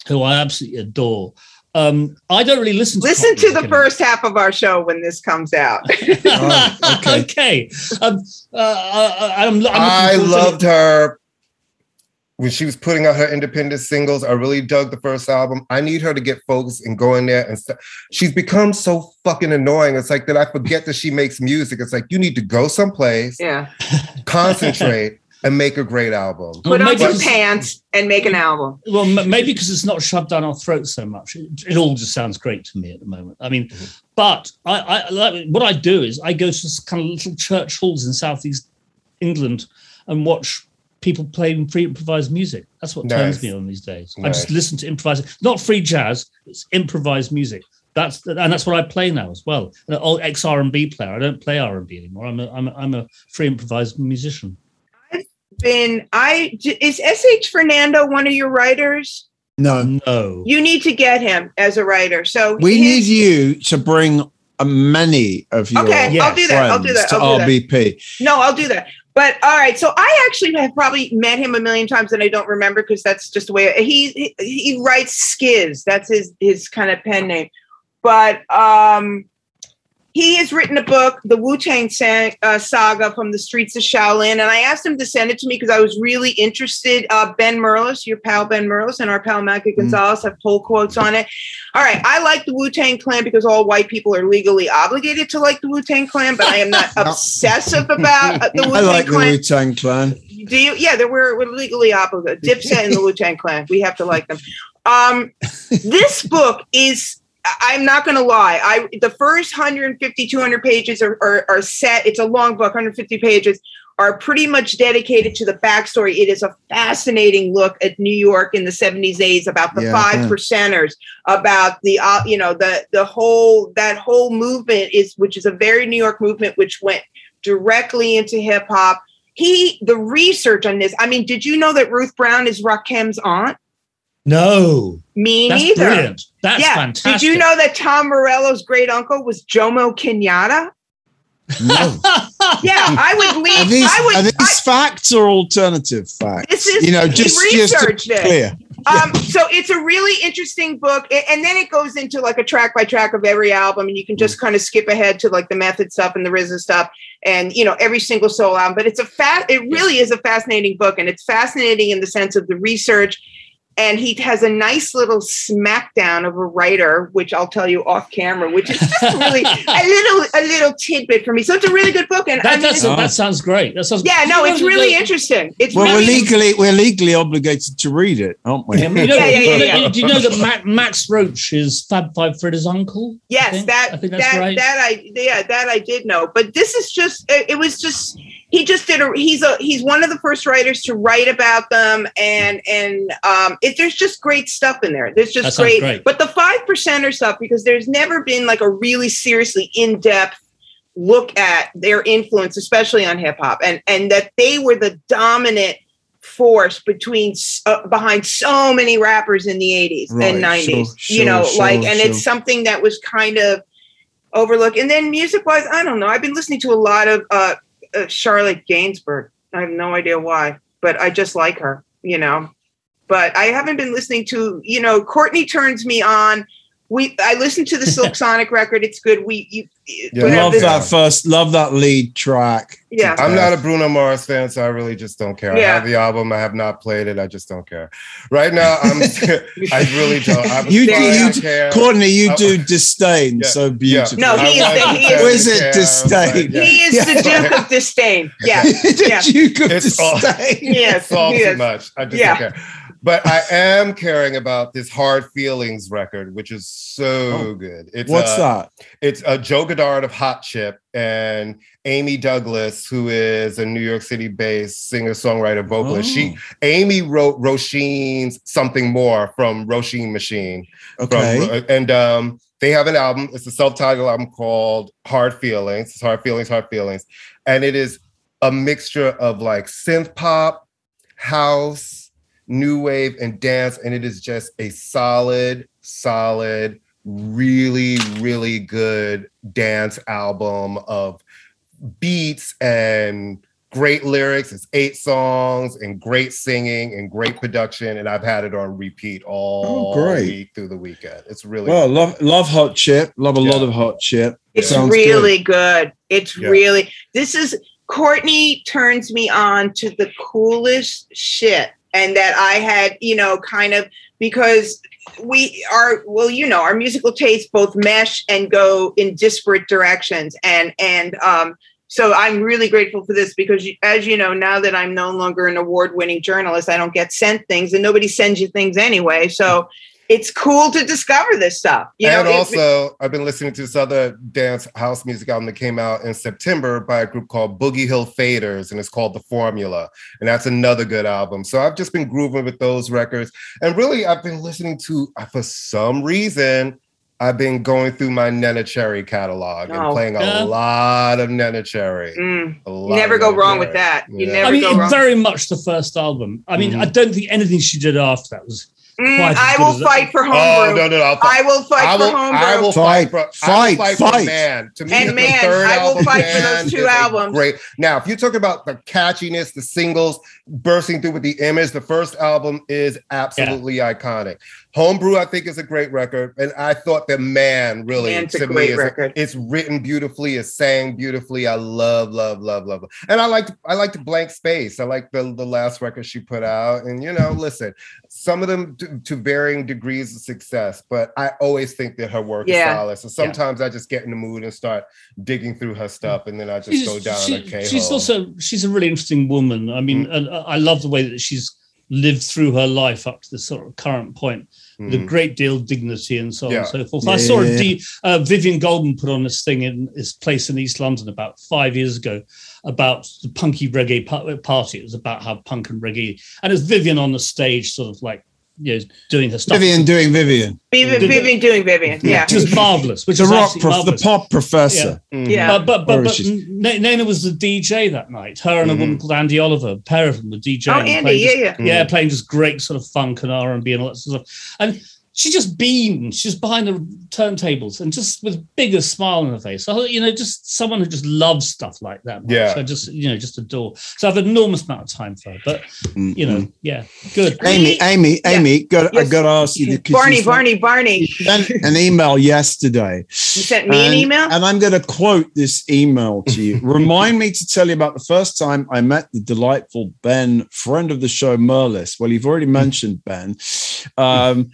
who I absolutely adore. Um, I don't really listen to Listen to the anymore. first half of our show when this comes out. Oh, okay. okay. Um, uh, I'm, I'm I forward to- loved her when she was putting out her independent singles. I really dug the first album. I need her to get focused and go in there and st- she's become so fucking annoying. It's like that I forget that she makes music. It's like you need to go someplace, yeah. concentrate, and make a great album. Well, Put on maybe some pants and make an album. Well, maybe because it's not shoved down our throats so much. It, it all just sounds great to me at the moment. I mean, mm-hmm. but I, I like what I do is I go to s- kind of little church halls in southeast England and watch people playing free improvised music. That's what turns me on these days. I just listen to improvised, not free jazz. It's improvised music. That's and that's what I play now as well. An old ex R and B player. I don't play R and B anymore. I'm a, I'm a, I'm a free improvised musician. Been I is SH Fernando one of your writers? No, No. You need to get him as a writer. So we need you to bring many of your Okay, I'll do that. I'll do friends that. to I'll do that. RBP. No, I'll do that. But all right, so I actually have probably met him a million times and I don't remember because that's just the way he, he he writes skiz. That's his his kind of pen name. But um he has written a book, the Wu Tang uh, Saga from the Streets of Shaolin, and I asked him to send it to me because I was really interested. Uh, ben Merlis, your pal Ben Merlis, and our pal Mackie Gonzalez have pull quotes on it. All right, I like the Wu Tang Clan because all white people are legally obligated to like the Wu Tang Clan, but I am not obsessive about uh, the Wu Tang Clan. I like the Wu Tang Clan. Do you? Yeah, there we're, we're legally obligated. Dipset and the Wu Tang Clan. We have to like them. Um, this book is. I'm not going to lie. I the first 150, 200 pages are, are, are set. It's a long book, 150 pages. are pretty much dedicated to the backstory. It is a fascinating look at New York in the 70s, 80s about the Yeah, five yeah. percenters, about the uh, you know the the whole that whole movement is which is a very New York movement which went directly into hip hop. He the research on this. I mean, did you know that Ruth Brown is Rakim's aunt? No, Me that's neither. brilliant. That's yeah. fantastic. Did you know that Tom Morello's great uncle was Jomo Kenyatta? No. Yeah, I would Are leave. these, I would. are these I- facts or alternative facts? This is- you know, just just be it. clear. Um, so it's a really interesting book, and then it goes into like a track by track of every album, and you can just kind of skip ahead to like the method stuff and the RZA stuff, and you know every single soul album. But it's a fat. It really is a fascinating book, and it's fascinating in the sense of the research. And he has a nice little smackdown of a writer, which I'll tell you off camera, which is just really a little a little tidbit for me. So it's a really good book, and I That, mean, that's, it's- that sounds great. That sounds yeah, no, it's really the- interesting. It's Well, we're legally we're legally obligated to read it, aren't we? Yeah, you know, Yeah, yeah, yeah, yeah. Do you know that Ma- Max Roach is Fab Five Freddy's uncle? I Yes, think- that I think that's that right. that I yeah that I did know. But this is just it, it was just he just did a he's a he's one of the first writers to write about them and and um it, there's just great stuff in there. There's just great, great. But the five percenter stuff because there's never been like a really seriously in depth look at their influence, especially on hip hop, and and that they were the dominant force between uh, behind so many rappers in the 80s Right, and 90s sure, you know sure, like and sure. it's something that was kind of overlooked and then music wise i don't know i've been listening to a lot of uh, uh charlotte gainsbourg. I have no idea why but i just like her you know. But i haven't been listening to you know courtney turns me on we i listened to the silk sonic record it's good we you Yeah. love this- that first, love that lead track. Yeah. I'm not a Bruno Mars fan, so I really just don't care. I Yeah. have the album. I have not played it. I just don't care. Right now, I'm. I really don't. I'm You do, you I do, care. Courtney, you I- do disdain Yeah, so yeah. beautifully. No, he is I the- he is- is it care, disdain? but yeah. he is the duke of disdain yeah yeah the Duke of It's all- disdain. yes It's all too much. I just Yeah. don't care. But I am caring about this Hard Feelings record, which is so Oh. good. It's What's uh, that? It's a Joe Goddard of Hot Chip and Amy Douglas, who is a New York City based singer songwriter vocalist. She Oh. Amy wrote Róisín's Something More from Róisín Machine. From- Okay. and um, they have an album. It's a self-titled album called Hard Feelings. It's Hard Feelings, Hard Feelings, and it is a mixture of like synth pop, house, new wave, and dance. And it is just a solid, solid, really, really good dance album of beats and great lyrics. It's eight songs and great singing and great production. And I've had it on repeat all oh, great. week through the weekend. It's really Well, love love hot chip. Love a lot of hot chip. It's Sounds really good. It's Yeah. really this is Courtney turns me on to the coolest shit. And that I had, you know, kind of because we are well, you know, our musical tastes both mesh and go in disparate directions. And and um so I'm really grateful for this because, as you know, now that I'm no longer an award-winning journalist, I don't get sent things, and nobody sends you things anyway. So it's cool to discover this stuff. You and know, it- also, I've been listening to this other dance house music album that came out in September by a group called Boogie Hill Faders, and it's called The Formula. And that's another good album. So I've just been grooving with those records. And really, I've been listening to, uh, for some reason, I've been going through my Neneh Cherry catalog and Oh, playing a lot of Neneh Cherry. Mm. A You never go Neneh wrong with that. You Yeah. never I mean, go wrong. very much the first album. I mean, Mhm. I don't think anything she did after that was Mm, I will fight for Oh, homebrew. no, no, no. I'll fight. I will fight I will, for homebrew. I will Fight, fight, for, I will fight, fight, fight. for man. To me, And the Man, third I will fight for those two albums. Great. Now, if you talk about the catchiness, the singles bursting through with the image, the first album is absolutely iconic. Homebrew, I think, is a great record, and I thought that Man really Man's a to me great is record. it's written beautifully, it's sang beautifully. I love, love, love, love, and I like I like the blank space. I like the the last record she put out, and you know, listen, some of them to, to varying degrees of success, but I always think that her work Yeah. is solid. So sometimes I just get in the mood and start digging through her stuff, and then I just she's, go down she- a K she's also she's a really interesting woman. I mean, Mm. and I love the way that she's lived through her life up to the sort of current point with a Mhm. great deal of dignity and so on and so forth. Yeah, I saw yeah, a yeah. D, uh, Vivien Goldman put on this thing in this place in East London about five years ago about the punky reggae party. It was about how punk and reggae, and it's Vivien on the stage, sort of like you know doing her stuff. Vivien doing Vivien. Vivien, Vivien doing Vivian. Yeah. which was marvelous. Which The was rock, prof- the pop professor. Yeah. Mm-hmm. But but but, but she's- Na- Nana was the DJ that night. Her and a woman mm-hmm. called Andy Oliver, a pair of them were DJing. Oh, Andy, yeah, just- yeah. yeah, mm-hmm. playing just great sort of funk and R and B and all that sort of stuff. And she just beamed. She's behind the turntables and just with biggest smile on her face. So you know, just someone who just loves stuff like that. much. Yeah. So just you know, just adore. So I've an enormous amount of time for her. But you know, yeah, good. Amy, Amy, Yeah. Amy, got, I got to ask you. 'cause you Barney, sent- Barney, Barney. you sent an email yesterday. You sent me an email? And I'm going to quote this email to you. Remind me to tell you about the first time I met the delightful Ben, friend of the show, Merlis. Well, you've already mentioned Ben. Um,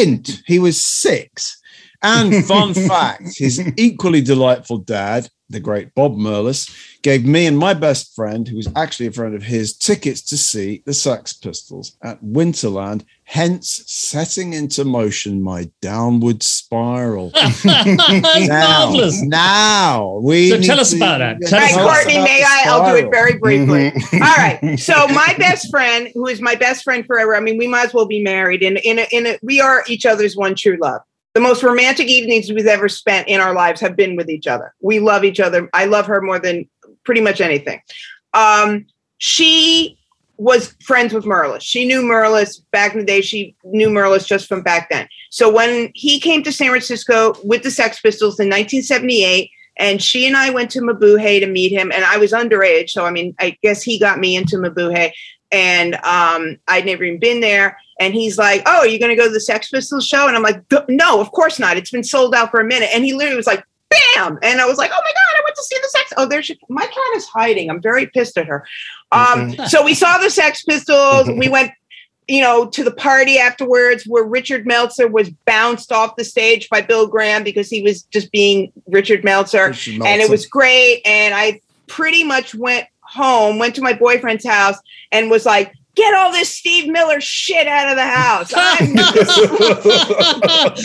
hint, he was six. And fun fact, his equally delightful dad, the great Bob Merlis, gave me and my best friend, who was actually a friend of his, tickets to see the Sex Pistols at Winterland, hence setting into motion my downward spiral. Now, marvelous. now we So need tell us to- about that. Tell All us right, Courtney, about may the I? I'll do it very briefly. Mhm. All right. So my best friend, who is my best friend forever, I mean, we might as well be married. And in a, in a, we are each other's one true love. The most romantic evenings we've ever spent in our lives have been with each other. We love each other. I love her more than pretty much anything. Um, she was friends with Merlis. She knew Merlis back in the day. She knew Merlis just from back then. So when he came to San Francisco with the Sex Pistols in 1978, and she and I went to Mabuhay to meet him, and I was underage, so I mean, I guess he got me into Mabuhay, and um, I'd never even been there. And he's like, "Oh, are you going to go to the Sex Pistols show?" And I'm like, "No, of course not. It's been sold out for a minute." And he literally was like, "Bam!" And I was like, "Oh my god, I went to see the Sex." Oh, there's my cat is hiding. I'm very pissed at her. Um, so we saw the Sex Pistols. we went you know, to the party afterwards where Richard Meltzer was bounced off the stage by Bill Graham because he was just being Richard Meltzer. Richard And it was great. And I pretty much went home, went to my boyfriend's house, and was like, get all this Steve Miller shit out of the house. I'm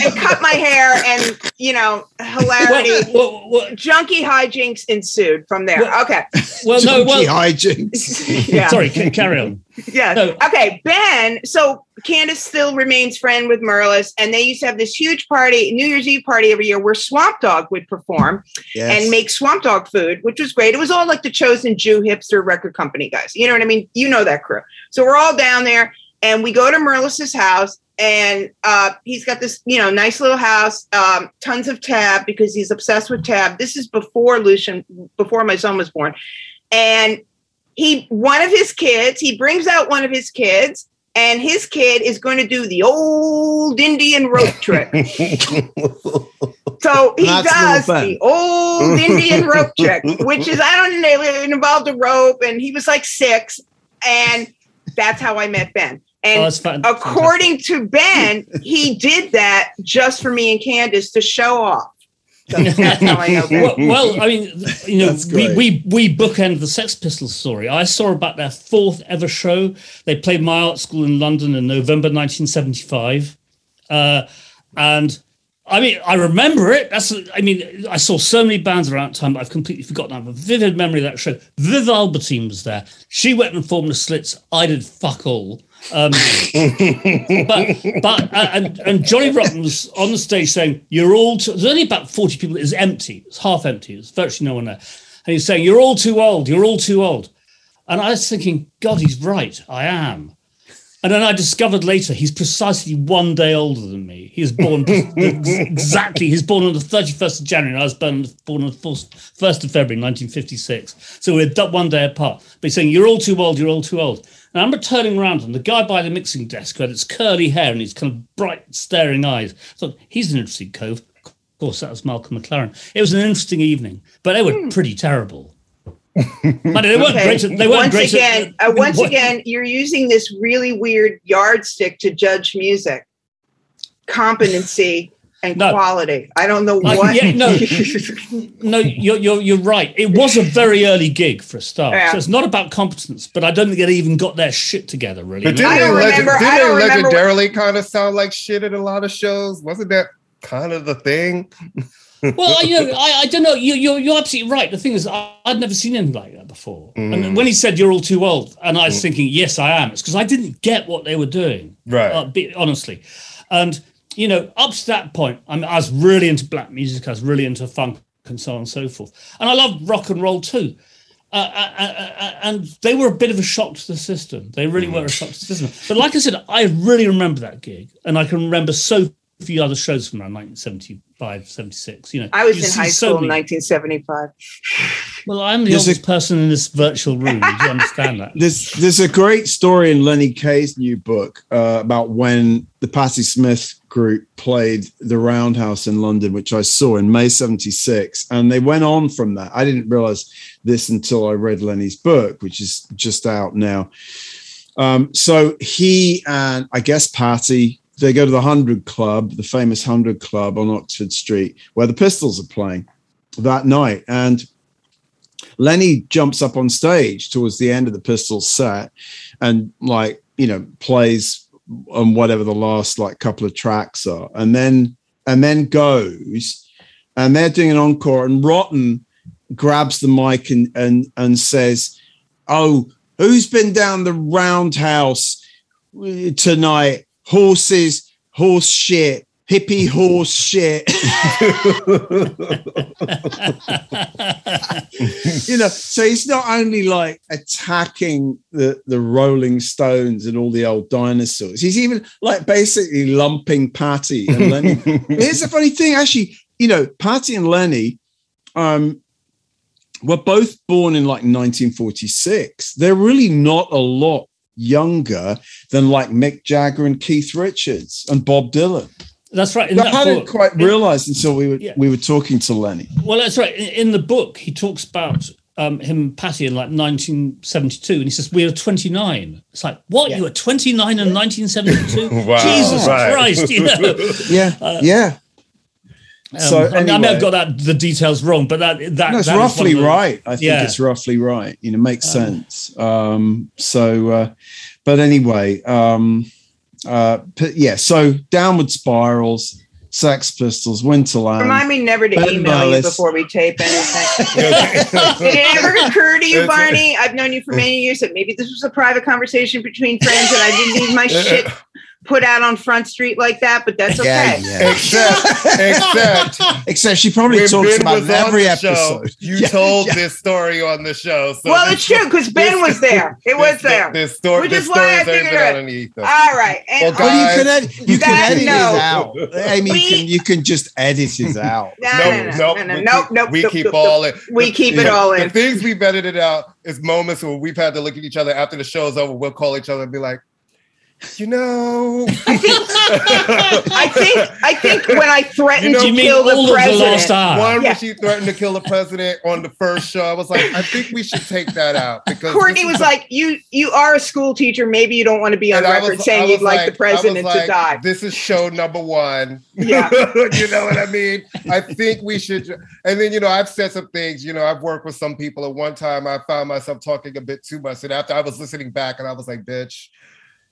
and cut my hair and you know, hilarity. Well, well, Junkie hijinks ensued from there. Well- okay. well, no, well, hijinks. yeah. sorry, carry on. Yeah. No. Okay. Ben. So Candace still remains friend with Merlis, and they used to have this huge party, New Year's Eve party every year, where Swamp Dogg would perform Yes. and make Swamp Dogg food, which was great. It was all like the chosen Jew hipster record company guys. You know what I mean? You know that crew. So we're all down there, and we go to Merlis's house, and uh, he's got this, you know, nice little house, um, tons of tab because he's obsessed with tab. This is before Lucian, before my son was born, and he one of his kids he brings out one of his kids and his kid is going to do the old indian rope trick so he That's does the old indian rope trick which is i don't know it involved a rope and he was like six and that's how i met ben. Oh, and that's fan- according to ben he did that just for me and candace to show off so that's how i know well, well, I mean, you know, we, we we bookend the Sex Pistols story. I saw about their fourth ever show. They played my art school in London in November 1975, uh, and I mean, I remember it. That's, I mean, I saw so many bands around the time, but I've completely forgotten. I have a vivid memory of that show. Viv Albertine was there. She went and formed the Slits. I did fuck all. Um, but but uh, and and Johnny Rotten was on the stage saying, "You're all." Too, there's only about forty people. It's empty. It's half empty. There's virtually no one there. And he's saying, "You're all too old. You're all too old." And I was thinking, God, he's right. I am. And then I discovered later he's precisely one day older than me. He was born ex- exactly. He's born on the 31st of January. And I was born, born on the 1st of February, 1956. So we're one day apart. But he's saying, You're all too old. You're all too old. And I remember turning around and the guy by the mixing desk who had his curly hair and his kind of bright, staring eyes. I thought, He's an interesting cove. Of course, that was Malcolm McLaren. It was an interesting evening, but they were hmm. pretty terrible. But they weren't Okay. great. They weren't once great. at- again, uh, once what- again, you're using this really weird yardstick to judge music, competency, and No. quality. I don't know Like, what. yeah, no, no, you're, you're you're right. It was a very early gig for a start, Yeah. so it's not about competence. But I don't think it even got their shit together really. But didn't I don't they, legend- remember- didn't don't they remember legendarily kind of sound like shit at a lot of shows? Wasn't that kind of the thing? Well, you know, I, I don't know. You, you're you're absolutely right. The thing is, I, I'd never seen anything like that before. Mm. And when he said you're all too old, and I was thinking, yes, I am. It's because I didn't get what they were doing. Right. Uh, be, honestly, and you know, up to that point, I, mean, I was really into black music. I was really into funk and so on and so forth. And I loved rock and roll too. Uh, uh, uh, uh, and they were a bit of a shock to the system. They really were a shock to the system. But like I said, I really remember that gig, and I can remember so few other shows from around 1975, 76. You know, I was in see high so school in 1975. Well, I'm the There's a- oldest person in this virtual room. Do you understand that? There's there's a great story in Lenny Kaye's new book uh, about when the Patti Smith group played the Roundhouse in London, which I saw in May '76, and they went on from that. I didn't realize this until I read Lenny's book, which is just out now. Um, so he and I guess Patti they go to the Hundred Club, the famous Hundred Club on Oxford Street, where the Pistols are playing that night, and Lenny jumps up on stage towards the end of the Pistols set and like you know plays on whatever the last like couple of tracks are, and then and then goes, and they're doing an encore, and Rotten grabs the mic and and and says, "Oh, who's been down the roundhouse tonight? Horses, horse shit." Hippie horse shit. you know, so he's not only like attacking the the Rolling Stones and all the old dinosaurs. He's even like basically lumping Patti and Lenny. Here's the funny thing, actually. You know, Patti and Lenny, um, were both born in like 1946. They're really not a lot younger than like Mick Jagger and Keith Richards and Bob Dylan. That's right. In I that hadn't book- quite in- realized until we were Yeah. we were talking to Lenny. Well, that's right. In, in the book, he talks about um, him and Patti in like 1972, and he says, We are 29. It's like, what? You were 29 in 1972? Wow. Jesus Right. Christ, you know. Yeah, Uh, yeah. Um, So I, mean, I may anyway- have got that the details wrong, but that that no, it's that is roughly the- right. I think Yeah. it's roughly right. You know, makes sense. Um, so, uh, but anyway, um, uh, p- yeah. So, downward spirals, Sex Pistols, Winterland. Remind me never to Ben email you before we tape anything. Did it ever occur to you, Barney? I've known you for many years that maybe this was a private conversation between friends and I didn't need my shit put out on Front Street like that, but that's okay. Yeah, yeah. except, except Except she probably when talks Ben about was it on every the show, episode. you Yeah, told yeah. this story on the show. So Well, it's true because Ben was there. It was this- there. This story, Which is why I figured it- underneath. All right. And Well, Oh, guys- you can edit. You can That- edit no. his out. Amy, We- you can you can just edit his out. no, No, no, no, no, no, no, we keep, no, we no, keep no, no. all in. We keep it all in. The things we've edited out is moments where we've had to look at each other after the show's over. We'll call each other and be like, you know, I think I think when I threatened You know- to kill the of the president. last one Yeah. when she threatened to kill the president on the first show, I was like, I think we should take that out because Courtney was is a- like, "You you are a school teacher. Maybe you don't want to be on and record was- saying you'd was like, the I was president to die." This is show number one. Yeah. you know what I mean? I think we should. And then, you know, I've said some things, you know, I've worked with some people. At one time, I found myself talking a bit too much. And after I was listening back, and I was like, bitch,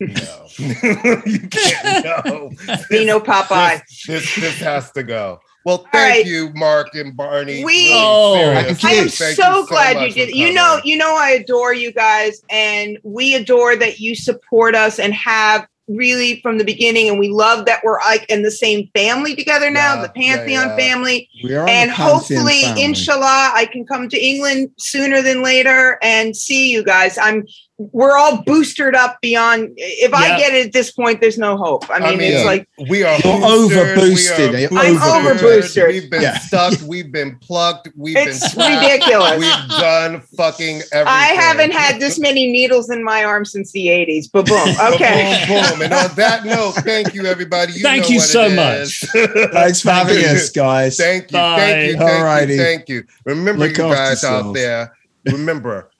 no, you can't, no. Be no Popeye. This, this, this has to go. Well, thank right. you, Mark and Barney. We- Really Oh, serious. I am Thank so you glad you did. You know, you know, I adore you guys, and we adore that you support us and have really from the beginning. And we love that we're like in the same family together now, Yeah, the Pantheon yeah, yeah. family. We are And hopefully, family. inshallah, I can come to England sooner than later and see you guys. I'm we're all boosted up beyond. If I get it at this point, there's no hope. I mean, it's mean, like we are over-boosted, we eh? are I'm boosted, over-boosted. We've been Yeah. stuck. We've been plucked. We've It's been trapped, ridiculous. We've done fucking everything. I haven't had this many needles in my arm since the 80s. But boom. But Okay. Boom, boom. And on that note, thank you, everybody. You Thank know you what so it much. Thanks for having us, guys. Thank you. Bye. Thank you. Thank Alrighty. you. Thank you. Remember, Look you after guys out there. Remember,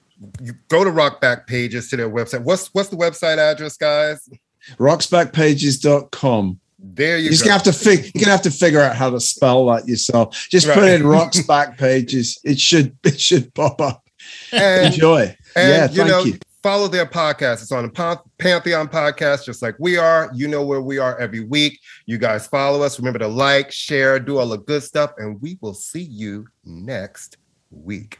you go to Rock's Backpages to their website. What's what's the website address, guys? Rocksbackpages.com. There you You're go. gonna have to fig- you're gonna have to figure out how to spell that yourself. Just put Right. in rocks back pages. It should it should pop up. And- Enjoy. And yeah, you thank know, you. follow their podcast. It's on the Pantheon podcast, just like we are. You know where we are every week. You guys follow us. Remember to like, share, do all the good stuff, and we will see you next week.